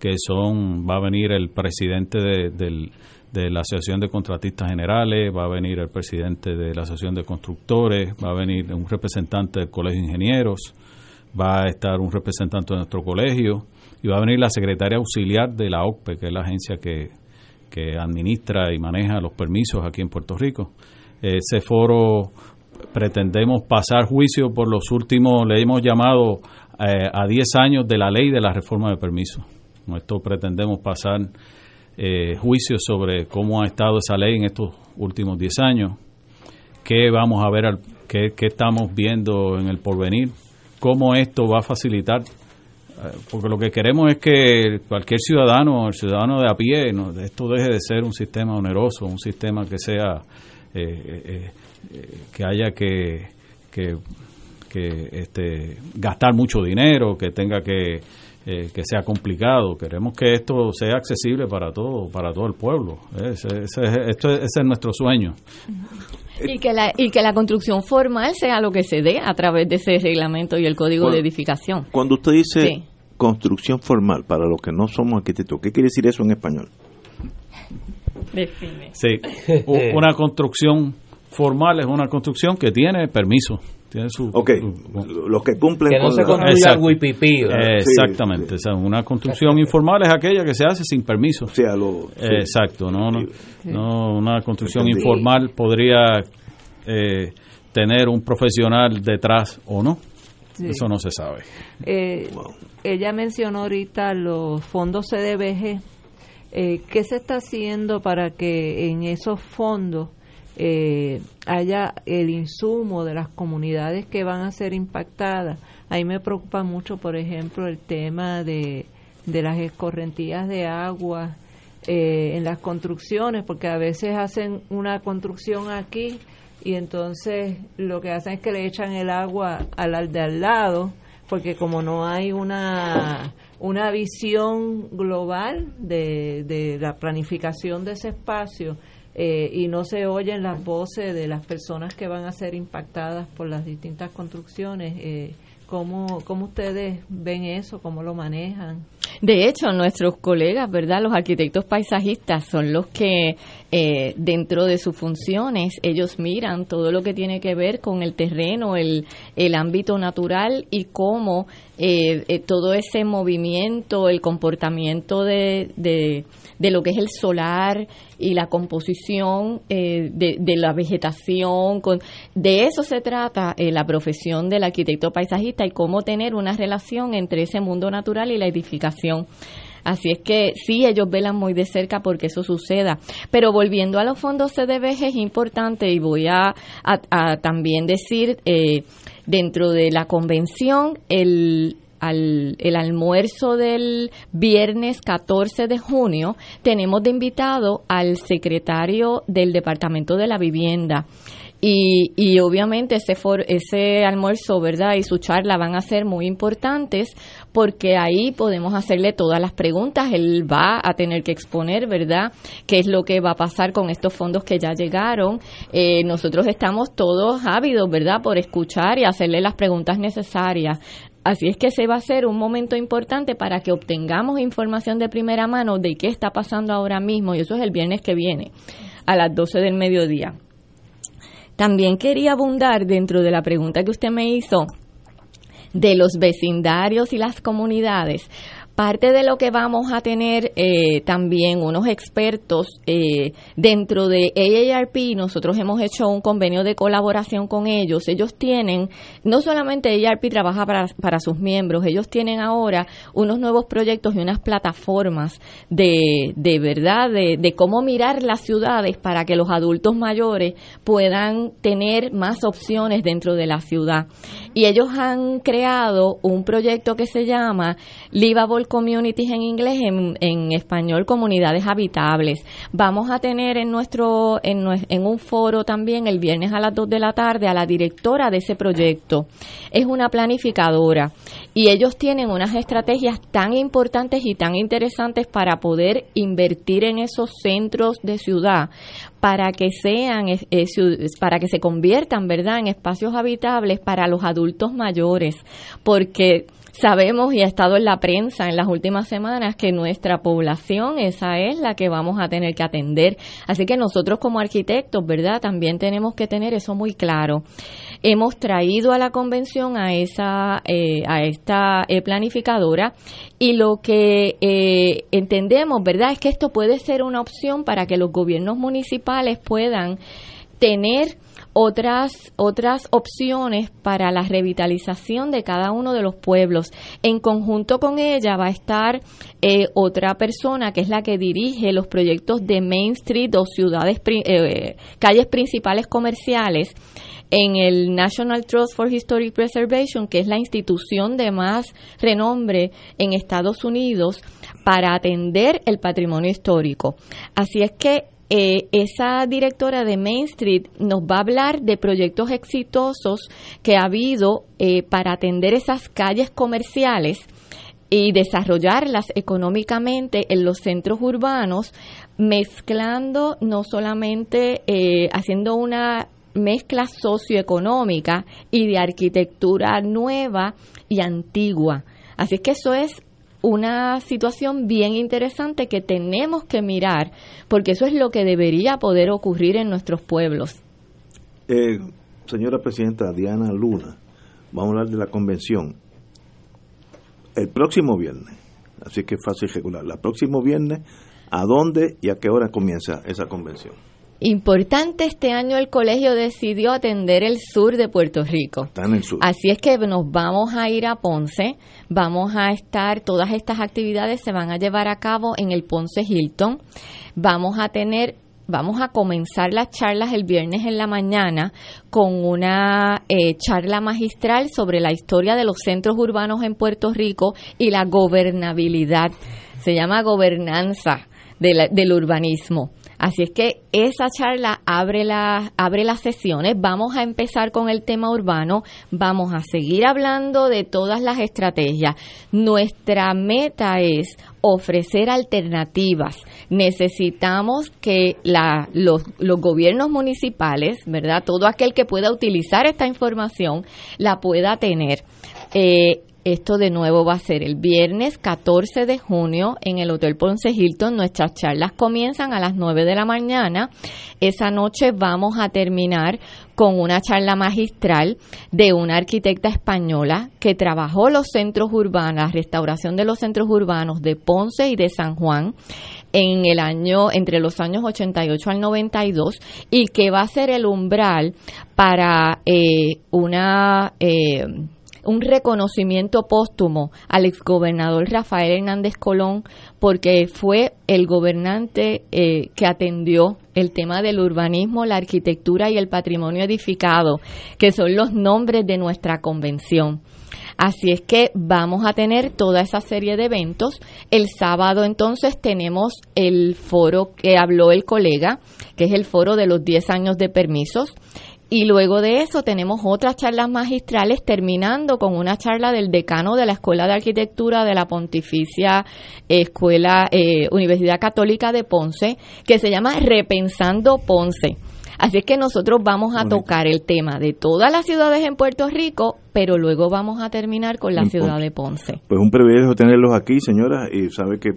que son, va a venir el presidente de, de la Asociación de Contratistas Generales, va a venir el presidente de la Asociación de Constructores, va a venir un representante del Colegio de Ingenieros, va a estar un representante de nuestro colegio, y va a venir la secretaria auxiliar de la OCPE, que es la agencia que, administra y maneja los permisos aquí en Puerto Rico. Ese foro pretendemos pasar juicio por los últimos, le hemos llamado eh, a 10 años de la ley de la reforma de permisos. Esto pretendemos pasar eh, juicio sobre cómo ha estado esa ley en estos últimos 10 años, qué vamos a ver, qué, qué estamos viendo en el porvenir, cómo esto va a facilitar porque lo que queremos es que cualquier ciudadano, el ciudadano de a pie, no, esto deje de ser un sistema oneroso, un sistema que sea, eh, eh, eh, que haya que, que, este, gastar mucho dinero, que tenga que, que sea complicado. Queremos que esto sea accesible para todo, para todo el pueblo. Ese, esto, ese es nuestro sueño. Y que, la, y que la construcción formal sea lo que se dé a través de ese reglamento y el código de edificación. Cuando usted dice construcción formal, para los que no somos arquitectos, ¿qué quiere decir eso en español? Define. Sí, una construcción formal es una construcción que tiene permiso. Tiene su, ok, los que cumplen que no se construya wipipí. Exactamente, una construcción informal es aquella que se hace sin permiso. Exacto, no, no, una construcción informal podría eh, tener un profesional detrás o no. Eso no se sabe. Eh, ella mencionó ahorita los fondos CDBG. Eh, ¿Qué se está haciendo para que en esos fondos eh, haya el insumo de las comunidades que van a ser impactadas? Ahí me preocupa mucho, por ejemplo, el tema de, de las escorrentías de agua eh, en las construcciones, porque a veces hacen una construcción aquí y entonces lo que hacen es que le echan el agua al de al lado porque como no hay una una visión global de, de la planificación de ese espacio eh, y no se oyen las voces de las personas que van a ser impactadas por las distintas construcciones eh, ¿Cómo, ¿Cómo ustedes ven eso? ¿Cómo lo manejan? De hecho, nuestros colegas, ¿verdad? Los arquitectos paisajistas son los que eh, dentro de sus funciones ellos miran todo lo que tiene que ver con el terreno, el, el ámbito natural y cómo eh, eh, todo ese movimiento, el comportamiento de, de, de, lo que es el solar y la composición de, de, la vegetación. Con, de eso se trata la profesión del arquitecto paisajista y cómo tener una relación entre ese mundo natural y la edificación. Así es que sí, ellos velan muy de cerca porque eso suceda. Pero volviendo a los fondos CDBG es importante y voy a, también decir, eh, dentro de la convención, el, el almuerzo del viernes 14 de junio, tenemos de invitado al secretario del Departamento de la Vivienda. Y, y obviamente ese, for, ese almuerzo, ¿verdad? Y su charla van a ser muy importantes porque ahí podemos hacerle todas las preguntas. Él va a tener que exponer, ¿verdad? ¿Qué es lo que va a pasar con estos fondos que ya llegaron? Eh, nosotros estamos todos ávidos, ¿verdad? Por escuchar y hacerle las preguntas necesarias. Así es que se va a ser un momento importante para que obtengamos información de primera mano de qué está pasando ahora mismo, y eso es el viernes que viene, a las 12 del mediodía. También quería abundar dentro de la pregunta que usted me hizo de los vecindarios y las comunidades, Parte de lo que vamos a tener eh, también unos expertos eh, dentro de AARP, nosotros hemos hecho un convenio de colaboración con ellos. Ellos tienen, no solamente AARP trabaja para, sus miembros, ellos tienen ahora unos nuevos proyectos y unas plataformas de, de verdad, de cómo mirar las ciudades para que los adultos mayores puedan tener más opciones dentro de la ciudad. Y ellos han creado un proyecto que se llama Livable Communities en inglés, en, español Comunidades Habitables. Vamos a tener en nuestro en, un foro también el viernes a las 2 de la tarde a la directora de ese proyecto. Es una planificadora y ellos tienen unas estrategias tan importantes y tan interesantes para poder invertir en esos centros de ciudad para que sean para que se conviertan, ¿verdad?, en espacios habitables para los adultos mayores, porque Sabemos y ha estado en la prensa en las últimas semanas que nuestra población, esa es la que vamos a tener que atender. Así que nosotros como arquitectos, ¿verdad? También tenemos que tener eso muy claro. Hemos traído a la convención a esa, eh, a esta eh, planificadora y lo que eh, entendemos, ¿verdad? Es que esto puede ser una opción para que los gobiernos municipales puedan tener otras, otras opciones para la revitalización de cada uno de los pueblos. En conjunto con ella va a estar eh, otra persona que es la que dirige los proyectos de Main Street o ciudades, eh, calles principales comerciales en el National Trust for Historic Preservation, que es la institución de más renombre en Estados Unidos para atender el patrimonio histórico. Así es que eh, esa directora de Main Street nos va a hablar de proyectos exitosos que ha habido eh, para atender esas calles comerciales y desarrollarlas económicamente en los centros urbanos, mezclando no solamente eh, haciendo una mezcla socioeconómica y de arquitectura nueva y antigua. Así es que eso es una situación bien interesante que tenemos que mirar, porque eso es lo que debería poder ocurrir en nuestros pueblos. Eh, señora Presidenta Diana Luna, vamos a hablar de la convención. El próximo viernes, así que es fácil regular, el próximo viernes, ¿a dónde y a qué hora comienza esa convención? Importante, este año el colegio decidió atender el sur de Puerto Rico. Está en el sur. Así es que nos vamos a ir a Ponce, vamos a estar, todas estas actividades se van a llevar a cabo en el Ponce Hilton. Vamos a tener vamos a comenzar las charlas el viernes en la mañana con una eh, charla magistral sobre la historia de los centros urbanos en Puerto Rico y la gobernabilidad. Se llama gobernanza del urbanismo. Así es que esa charla abre, abre las sesiones. Vamos a empezar con el tema urbano. Vamos a seguir hablando de todas las estrategias. Nuestra meta es ofrecer alternativas. Necesitamos que los, los, gobiernos municipales, ¿verdad? Todo aquel que pueda utilizar esta información la pueda tener. Eh, esto de nuevo va a ser el viernes 14 de junio en el Hotel Ponce Hilton. Nuestras charlas comienzan a las 9 de la mañana. Esa noche vamos a terminar con una charla magistral de una arquitecta española que trabajó los centros urbanos, la restauración de los centros urbanos de Ponce y de San Juan en el año entre los años 88 al 92 y que va a ser el umbral para eh, una eh, un reconocimiento póstumo al exgobernador Rafael Hernández Colón porque fue el gobernante eh, que atendió el tema del urbanismo, la arquitectura y el patrimonio edificado, que son los nombres de nuestra convención. Así es que vamos a tener toda esa serie de eventos. El sábado entonces tenemos el foro que habló el colega, que es el foro de los 10 años de permisos. Y luego de eso tenemos otras charlas magistrales, terminando con una charla del decano de la Escuela de Arquitectura de la Pontificia Escuela eh, Universidad Católica de Ponce, que se llama Repensando Ponce. Así es que nosotros vamos a tocar el tema de todas las ciudades en Puerto Rico, pero luego vamos a terminar con la ciudad de Ponce. Pues un privilegio tenerlos aquí, señora, y sabe que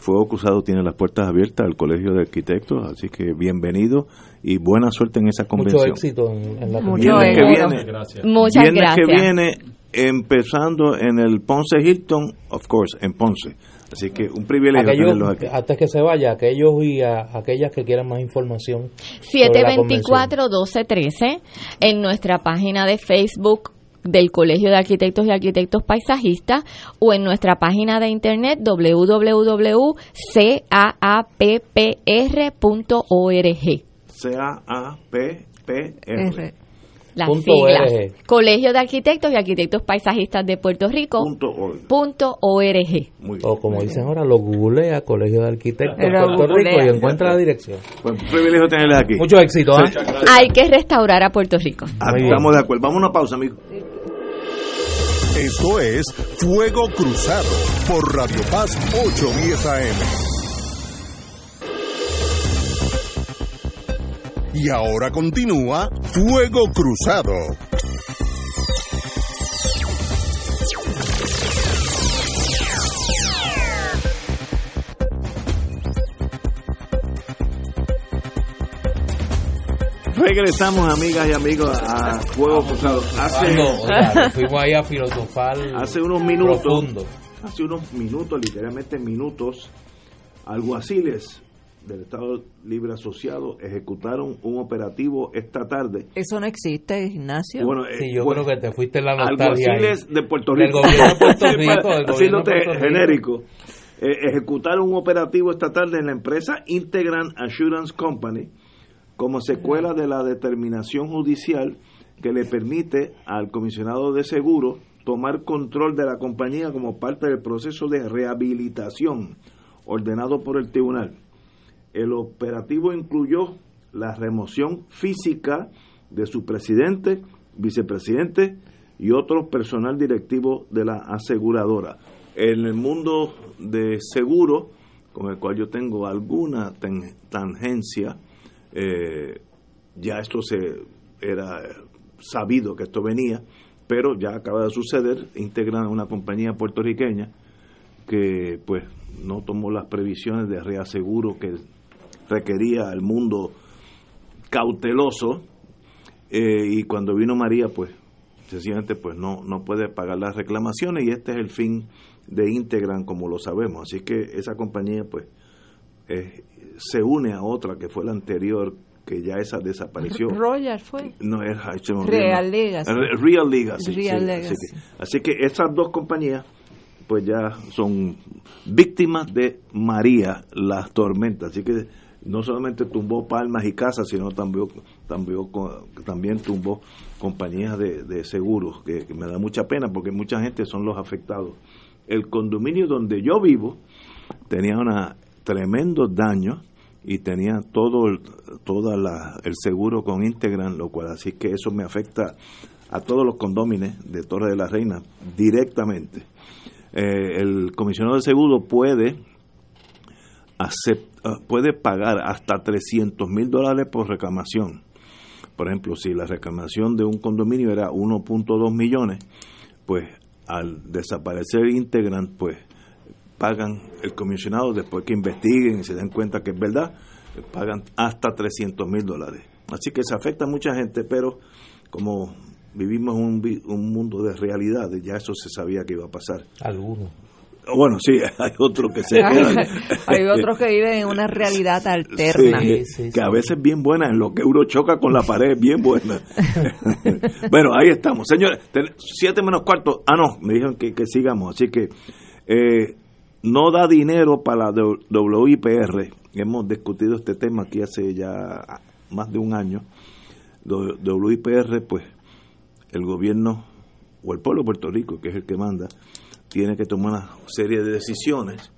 Fuego Cruzado tiene las puertas abiertas al Colegio de Arquitectos, así que bienvenido y buena suerte en esa convención. Mucho éxito en, la convención. que viene, gracias. Muchas que viene empezando en el Ponce Hilton, of course, en Ponce. Así que un privilegio tenerlos aquí. Hasta que se vaya, aquellos y aquellas que quieran más información. 724-1213 en nuestra página de Facebook del Colegio de Arquitectos y Arquitectos Paisajistas o en nuestra página de internet www.caappr.org. C-A-A-P-P-R. Las siglas. Colegio de Arquitectos y Arquitectos Paisajistas de Puerto Rico. Punto org. O como dicen ahora, lo googlea Colegio de Arquitectos de Puerto Rico y encuentra la dirección. Pues privilegio tenerles aquí. Mucho éxito. ¿eh? Hay que restaurar a Puerto Rico. Ah, estamos de acuerdo. Vamos a una pausa, amigo. Esto es Fuego Cruzado por Radio Paz 810 AM. Y ahora continúa Fuego Cruzado. Regresamos, amigas y amigos, a Fuego Cruzado. Hace, fuimos ahí a filosofar. Hace unos minutos, hace unos minutos, literalmente minutos, alguaciles del Estado Libre Asociado ejecutaron un operativo esta tarde. Eso no existe, Ignacio. Bueno, sí, yo creo que te fuiste la nostalgia. de Puerto Rico. Del gobierno de Puerto Rico. genérico. Eh, ejecutaron un operativo esta tarde en la empresa Integrant Assurance Company como secuela de la determinación judicial que le permite al comisionado de seguro tomar control de la compañía como parte del proceso de rehabilitación ordenado por el tribunal. El operativo incluyó la remoción física de su presidente, vicepresidente y otro personal directivo de la aseguradora. En el mundo de seguro, con el cual yo tengo alguna tangencia, eh, ya esto se era sabido que esto venía, pero ya acaba de suceder, integran una compañía puertorriqueña que pues no tomó las previsiones de reaseguro que requería el mundo cauteloso eh, y cuando vino María pues sencillamente pues no no puede pagar las reclamaciones y este es el fin de Integran como lo sabemos. Así que esa compañía pues eh, se une a otra que fue la anterior que ya esa desapareció. Royal fue. No es Real Legacy. Real Legacy, así que esas dos compañías pues ya son víctimas de María las tormentas. Así que no solamente tumbó palmas y casas, sino también, también, también tumbó compañías de, seguros, que, me da mucha pena porque mucha gente son los afectados. El condominio donde yo vivo tenía una tremendos daños y tenía todo el, el seguro con Integran, lo cual así que eso me afecta a todos los condóminos de Torre de la Reina directamente. Eh, el comisionado de seguro puede Ah, puede pagar hasta 300 mil dólares por reclamación. Por ejemplo, si la reclamación de un condominio era 1.2 millones, pues al desaparecer Integrant, pues pagan el comisionado después que investiguen y se den cuenta que es verdad, pagan hasta 300 mil dólares. Así que se afecta a mucha gente, pero como vivimos un, un mundo de realidades, ya eso se sabía que iba a pasar. Algunos. Bueno, sí, hay otros que se hay otros que viven en una realidad alterna. que a veces es bien buena, en lo que uno choca con la pared, bien buena. bueno, ahí estamos. Señores, siete menos cuarto. Ah, no, me dijeron que, sigamos. Así que eh, no da dinero para la WIPR. Hemos discutido este tema aquí hace ya más de un año. WIPR, pues el gobierno o el pueblo de Puerto Rico, que es el que manda, tiene que tomar una serie de decisiones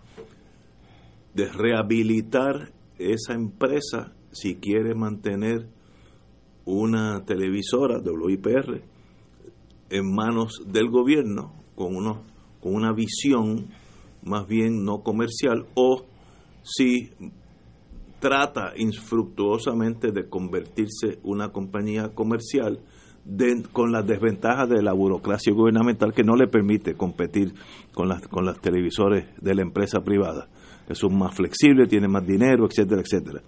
de rehabilitar esa empresa si quiere mantener una televisora WIPR en manos del gobierno con, uno, con una visión más bien no comercial o si trata infructuosamente de convertirse una compañía comercial con las desventajas de la burocracia gubernamental que no le permite competir con las con las televisores de la empresa privada. Que son más flexibles tienen más dinero etcétera etcétera.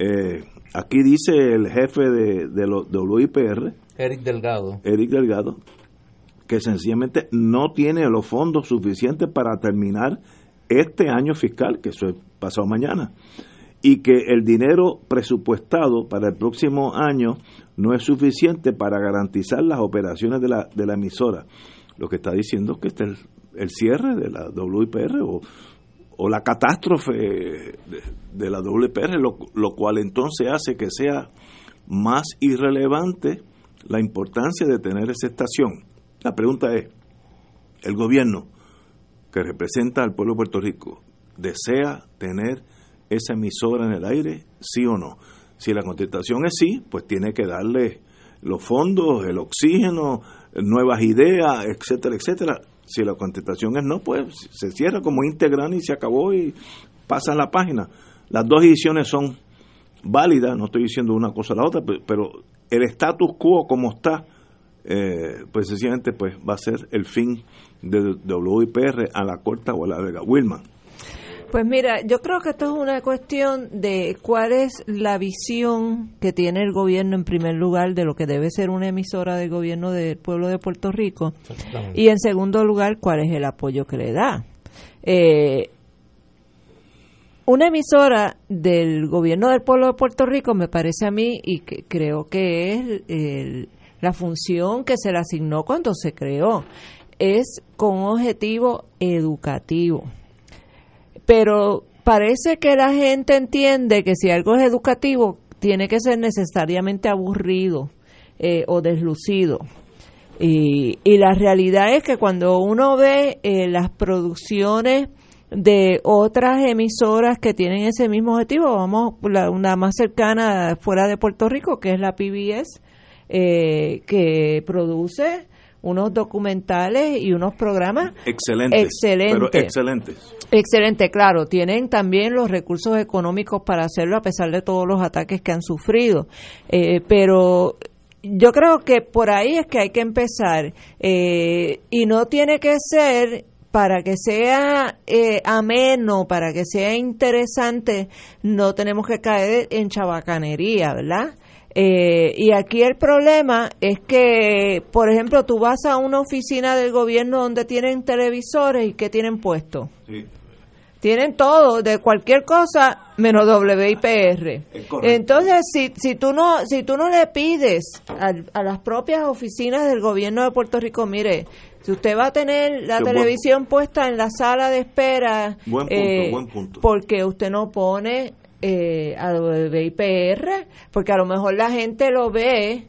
Eh, aquí dice el jefe de, de, lo, de WIPR, Eric Delgado. Eric Delgado, que sencillamente no tiene los fondos suficientes para terminar este año fiscal, que eso es pasado mañana, y que el dinero presupuestado para el próximo año no es suficiente para garantizar las operaciones de la, de la emisora. Lo que está diciendo es que este es el, cierre de la WIPR o, o la catástrofe de, la WIPR, lo, lo cual entonces hace que sea más irrelevante la importancia de tener esa estación. La pregunta es, ¿el gobierno que representa al pueblo de Puerto Rico desea tener esa emisora en el aire, sí o no? Si la contestación es sí, pues tiene que darle los fondos, el oxígeno, nuevas ideas, etcétera, etcétera. Si la contestación es no, pues se cierra como integral y se acabó y pasa la página. Las dos ediciones son válidas, no estoy diciendo una cosa a la otra, pero el status quo como está, eh, pues sencillamente pues va a ser el fin de WIPR a la corta o a la larga. Wilman. Pues mira, yo creo que esto es una cuestión de cuál es la visión que tiene el gobierno en primer lugar de lo que debe ser una emisora del gobierno del pueblo de Puerto Rico. Y en segundo lugar cuál es el apoyo que le da. Eh, una emisora del gobierno del pueblo de Puerto Rico me parece a mí y que creo que es la función que se le asignó cuando se creó es con un objetivo educativo pero parece que la gente entiende que si algo es educativo, tiene que ser necesariamente aburrido eh, o deslucido. Y, la realidad es que cuando uno ve eh, las producciones de otras emisoras que tienen ese mismo objetivo, vamos, la, una más cercana fuera de Puerto Rico, que es la PBS, eh, que produce unos documentales y unos programas excelentes. Excelentes. excelentes. Excelente, claro. Tienen también los recursos económicos para hacerlo a pesar de todos los ataques que han sufrido. Eh, pero yo creo que por ahí es que hay que empezar. Eh, y no tiene que ser para que sea eh, ameno, para que sea interesante, no tenemos que caer en chabacanería, ¿verdad? Eh, y aquí el problema es que, por ejemplo, tú vas a una oficina del gobierno donde tienen televisores y que tienen puesto. Tienen todo, de cualquier cosa, menos WIPR. Entonces, si, si, tú no, si tú no le pides a, las propias oficinas del gobierno de Puerto Rico, mire, si usted va a tener la televisión puesta en la sala de espera, eh, porque usted no pone eh, a WIPR, porque a lo mejor la gente lo ve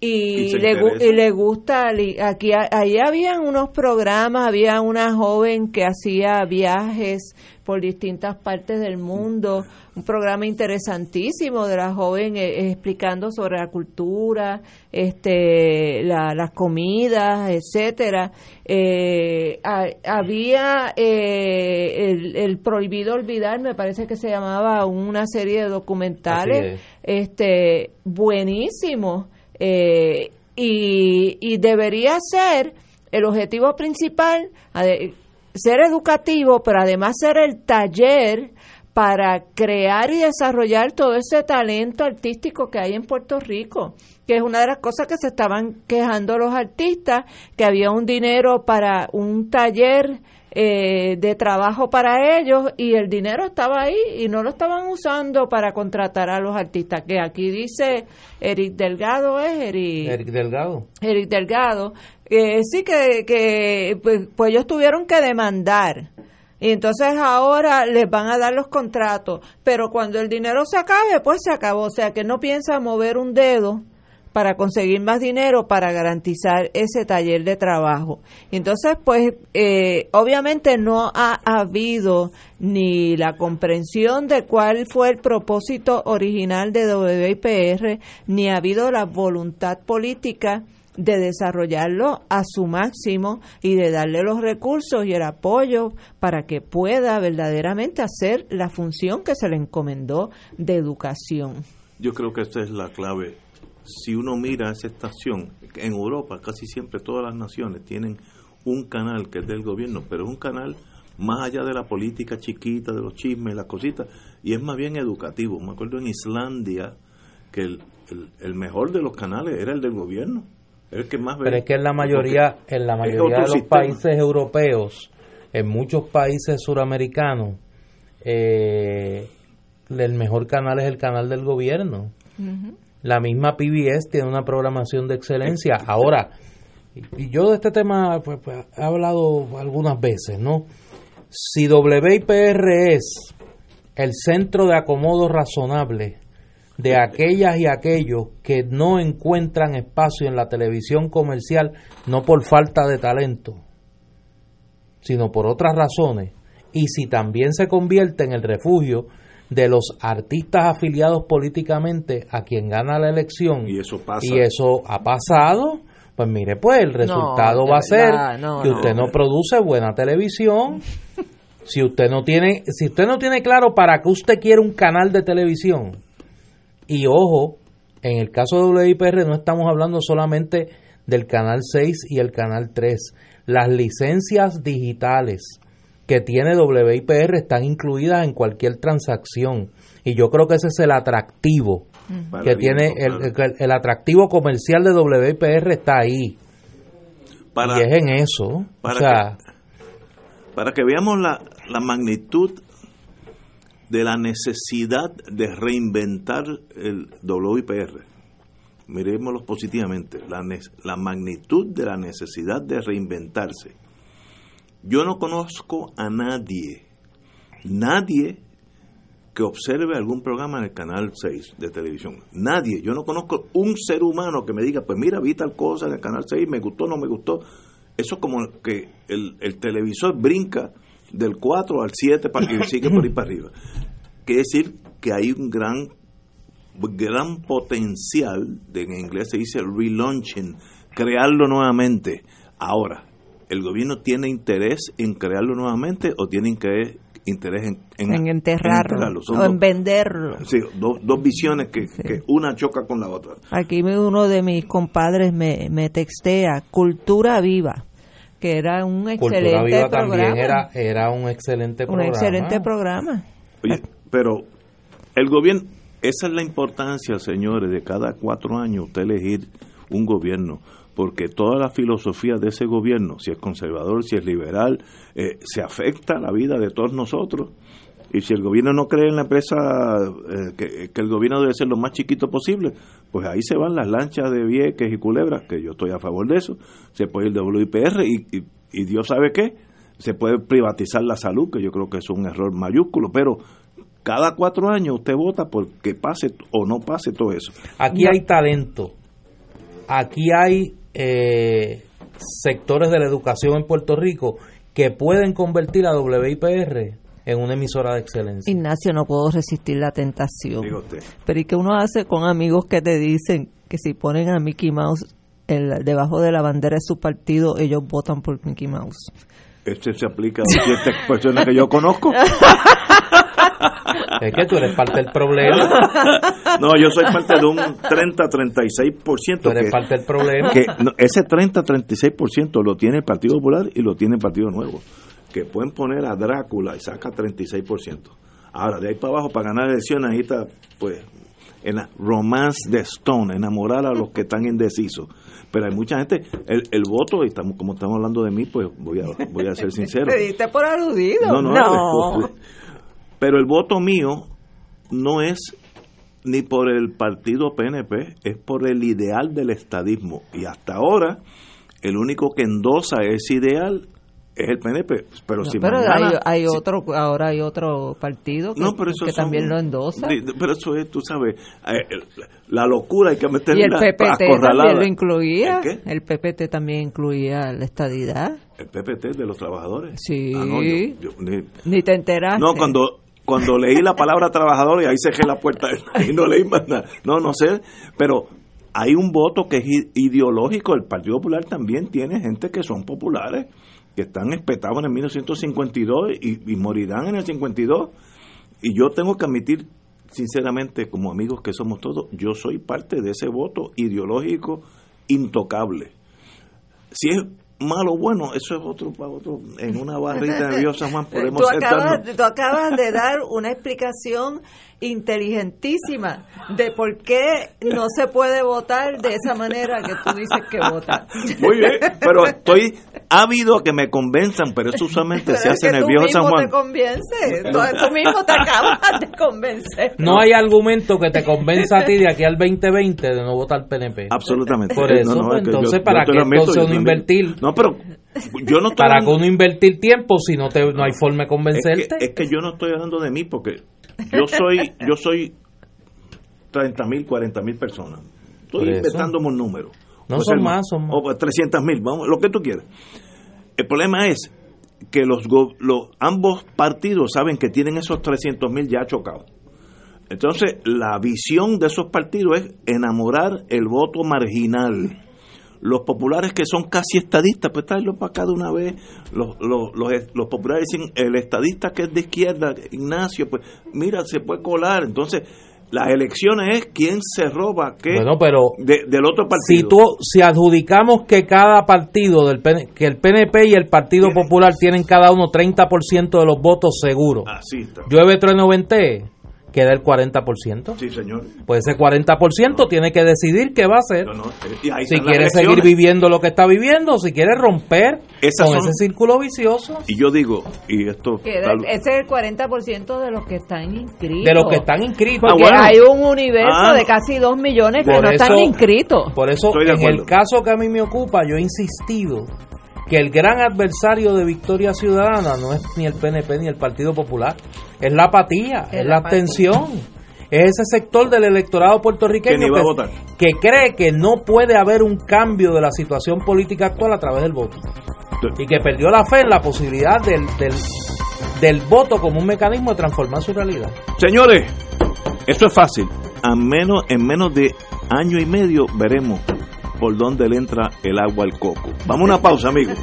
y, le, y le gusta. Aquí ahí habían unos programas, había una joven que hacía viajes por distintas partes del mundo, un programa interesantísimo de la joven eh, explicando sobre la cultura, este, las comidas, etcétera. Eh, había eh, el, prohibido olvidar, me parece que se llamaba una serie de documentales, este, buenísimo y, y debería ser el objetivo principal ser educativo, pero además ser el taller para crear y desarrollar todo ese talento artístico que hay en Puerto Rico, que es una de las cosas que se estaban quejando los artistas, que había un dinero para un taller eh, de trabajo para ellos y el dinero estaba ahí y no lo estaban usando para contratar a los artistas, que aquí dice Eric Delgado, ¿es Eric? Eric Delgado. Eric Delgado, eh, sí que, que pues, pues ellos tuvieron que demandar. Y entonces ahora les van a dar los contratos, pero cuando el dinero se acabe, pues se acabó. O sea que no piensa mover un dedo para conseguir más dinero para garantizar ese taller de trabajo. Entonces, pues, eh, obviamente no ha habido ni la comprensión de cuál fue el propósito original de WIPR, ni ha habido la voluntad política de desarrollarlo a su máximo y de darle los recursos y el apoyo para que pueda verdaderamente hacer la función que se le encomendó de educación. Yo creo que esta es la clave si uno mira esa estación, en Europa casi siempre todas las naciones tienen un canal que es del gobierno, pero es un canal más allá de la política chiquita, de los chismes, las cositas, y es más bien educativo. Me acuerdo en Islandia que el, el, mejor de los canales era el del gobierno. El que más Pero es que en la mayoría, en la mayoría de los países europeos, en muchos países suramericanos, eh, el mejor canal es el canal del gobierno. La misma PBS tiene una programación de excelencia. Ahora, y yo de este tema pues, pues, he hablado algunas veces, ¿no? Si WIPR es el centro de acomodo razonable de aquellas y aquellos que no encuentran espacio en la televisión comercial, no por falta de talento, sino por otras razones, y si también se convierte en el refugio de los artistas afiliados políticamente a quien gana la elección, y eso, pasa. Y eso ha pasado, pues mire, pues el resultado va a ser que usted no. produce buena televisión. si usted no tiene, si usted no tiene claro para qué usted quiere un canal de televisión, y ojo, en el caso de WIPR no estamos hablando solamente del canal 6 y el canal 3. Las licencias digitales que tiene WIPR están incluidas en cualquier transacción. Y yo creo que ese es el atractivo que tiene, el, el, atractivo comercial de WIPR está ahí. y es en eso. Para, que, para que veamos la, la magnitud de la necesidad de reinventar el WIPR. Miremoslo positivamente, la, la magnitud de la necesidad de reinventarse. Yo no conozco a nadie, nadie que observe algún programa en el canal 6 de televisión. Nadie, yo no conozco un ser humano que me diga, pues mira, vi tal cosa en el canal 6, me gustó, no me gustó. Eso es como que el, el televisor brinca del 4 al 7 para que siga por ahí para arriba. Quiere decir que hay un gran gran potencial, de, en inglés se dice relaunching, crearlo nuevamente. Ahora, ¿el gobierno tiene interés en crearlo nuevamente o tiene interés, en, en, enterrarlo, o en venderlo? Sí, dos visiones que, que, una choca con la otra. Aquí uno de mis compadres me, me textea, cultura viva que era un excelente programa. era, era un excelente programa. Un excelente programa. Oye, pero el gobierno, esa es la importancia, señores, de cada cuatro años usted elegir un gobierno, porque toda la filosofía de ese gobierno, si es conservador, si es liberal, eh, se afecta a la vida de todos nosotros. Y si el gobierno no cree en la empresa, eh, que, el gobierno debe ser lo más chiquito posible, pues ahí se van las lanchas de Vieques y Culebras, que yo estoy a favor de eso. Se puede ir el WIPR y, y, Dios sabe qué, se puede privatizar la salud, que yo creo que es un error mayúsculo, pero cada cuatro años usted vota porque pase o no pase todo eso. Aquí hay talento, aquí hay eh, sectores de la educación en Puerto Rico que pueden convertir a WIPR en una emisora de excelencia. Ignacio, no puedo resistir la tentación. Pero ¿y qué uno hace con amigos que te dicen que si ponen a Mickey Mouse el, debajo de la bandera de su partido, ellos votan por Mickey Mouse? Este se aplica a ciertas personas que yo conozco. Es que tú eres parte del problema. No, yo soy parte de un 30-36%. Tú eres parte del problema. Que ese 30-36% lo tiene el Partido Popular y lo tiene el Partido Nuevo que pueden poner a Drácula y saca 36%. Ahora, de ahí para abajo, para ganar elecciones, ahí está, pues, en la romance de Stone, enamorar a los que están indecisos. Pero hay mucha gente, el, el voto, y estamos, como estamos hablando de mí, pues voy a, voy a ser sincero. ¿Te diste por aludido? No, no. Pero el voto mío no es ni por el partido PNP, es por el ideal del estadismo. Y hasta ahora, el único que endosa ese ideal es el PNP, pero si pero hay, otro ahora hay otro partido que, también lo endosa. pero eso es tú sabes eh, la locura hay que meterla y el PPT también lo incluía ¿El, PPT también incluía la estadidad. El PPT de los trabajadores. Sí. Ah, ni, te enteraste. No cuando cuando leí la palabra trabajador y ahí cerré la puerta y no leí más nada no no sé pero hay un voto que es ideológico el Partido Popular también tiene gente que son populares que están espetados en el 1952 y, y morirán en el 52. Y yo tengo que admitir, sinceramente, como amigos que somos todos, yo soy parte de ese voto ideológico intocable. Si es malo o bueno, eso es otro para otro. En una barrita San Juan podemos tú acabas, tú acabas de dar una explicación inteligentísima de por qué no se puede votar de esa manera que tú dices que vota. Muy bien, pero estoy ávido a que me convenzan, pero eso usualmente se hace en el viejo San Juan. Te convence, tú mismo te acabas de convencer. No hay argumento que te convenza a ti de aquí al 2020 de no votar PNP. Absolutamente. Por eso, pues, entonces, ¿para qué entonces uno invertir? No, pero yo no Para que uno invertir tiempo si no, te, no hay forma de convencerte. es que yo no estoy hablando de mí porque yo soy, yo soy 30 mil, 40 mil personas. Estoy inventándome un número. No son más, son más. O 300 mil, vamos, lo que tú quieras. El problema es que los, los ambos partidos saben que tienen esos 300 mil ya chocados. Entonces, la visión de esos partidos es enamorar el voto marginal los populares que son casi estadistas, pues traerlo para acá de una vez. Los, los, los, populares dicen, el estadista que es de izquierda, Ignacio, pues mira, se puede colar. Entonces, las elecciones es quién se roba qué pero del otro partido. Si, tú, si adjudicamos que cada partido, del que el PNP y el Partido Popular tienen cada uno 30% de los votos seguros. Llueve 390 queda el 40%. Sí, señor. Pues ese 40% tiene que decidir qué va a hacer. Eh, si quiere seguir viviendo lo que está viviendo, si quiere romper con ese círculo vicioso. Y yo digo, y esto... ese es el 40% de los que están inscritos. De los que están inscritos. Porque ah, hay un universo ah, de casi 2 millones que no están inscritos. Por eso, en el caso que a mí me ocupa, yo he insistido que el gran adversario de Victoria Ciudadana no es ni el PNP ni el Partido Popular, es la apatía, es, la abstención. Es ese sector del electorado puertorriqueño que, cree que no puede haber un cambio de la situación política actual a través del voto. Y que perdió la fe en la posibilidad del, del, del voto como un mecanismo de transformar su realidad. Señores, esto es fácil. A menos, en menos de año y medio veremos por dónde le entra el agua al coco. Vamos a una pausa, amigos.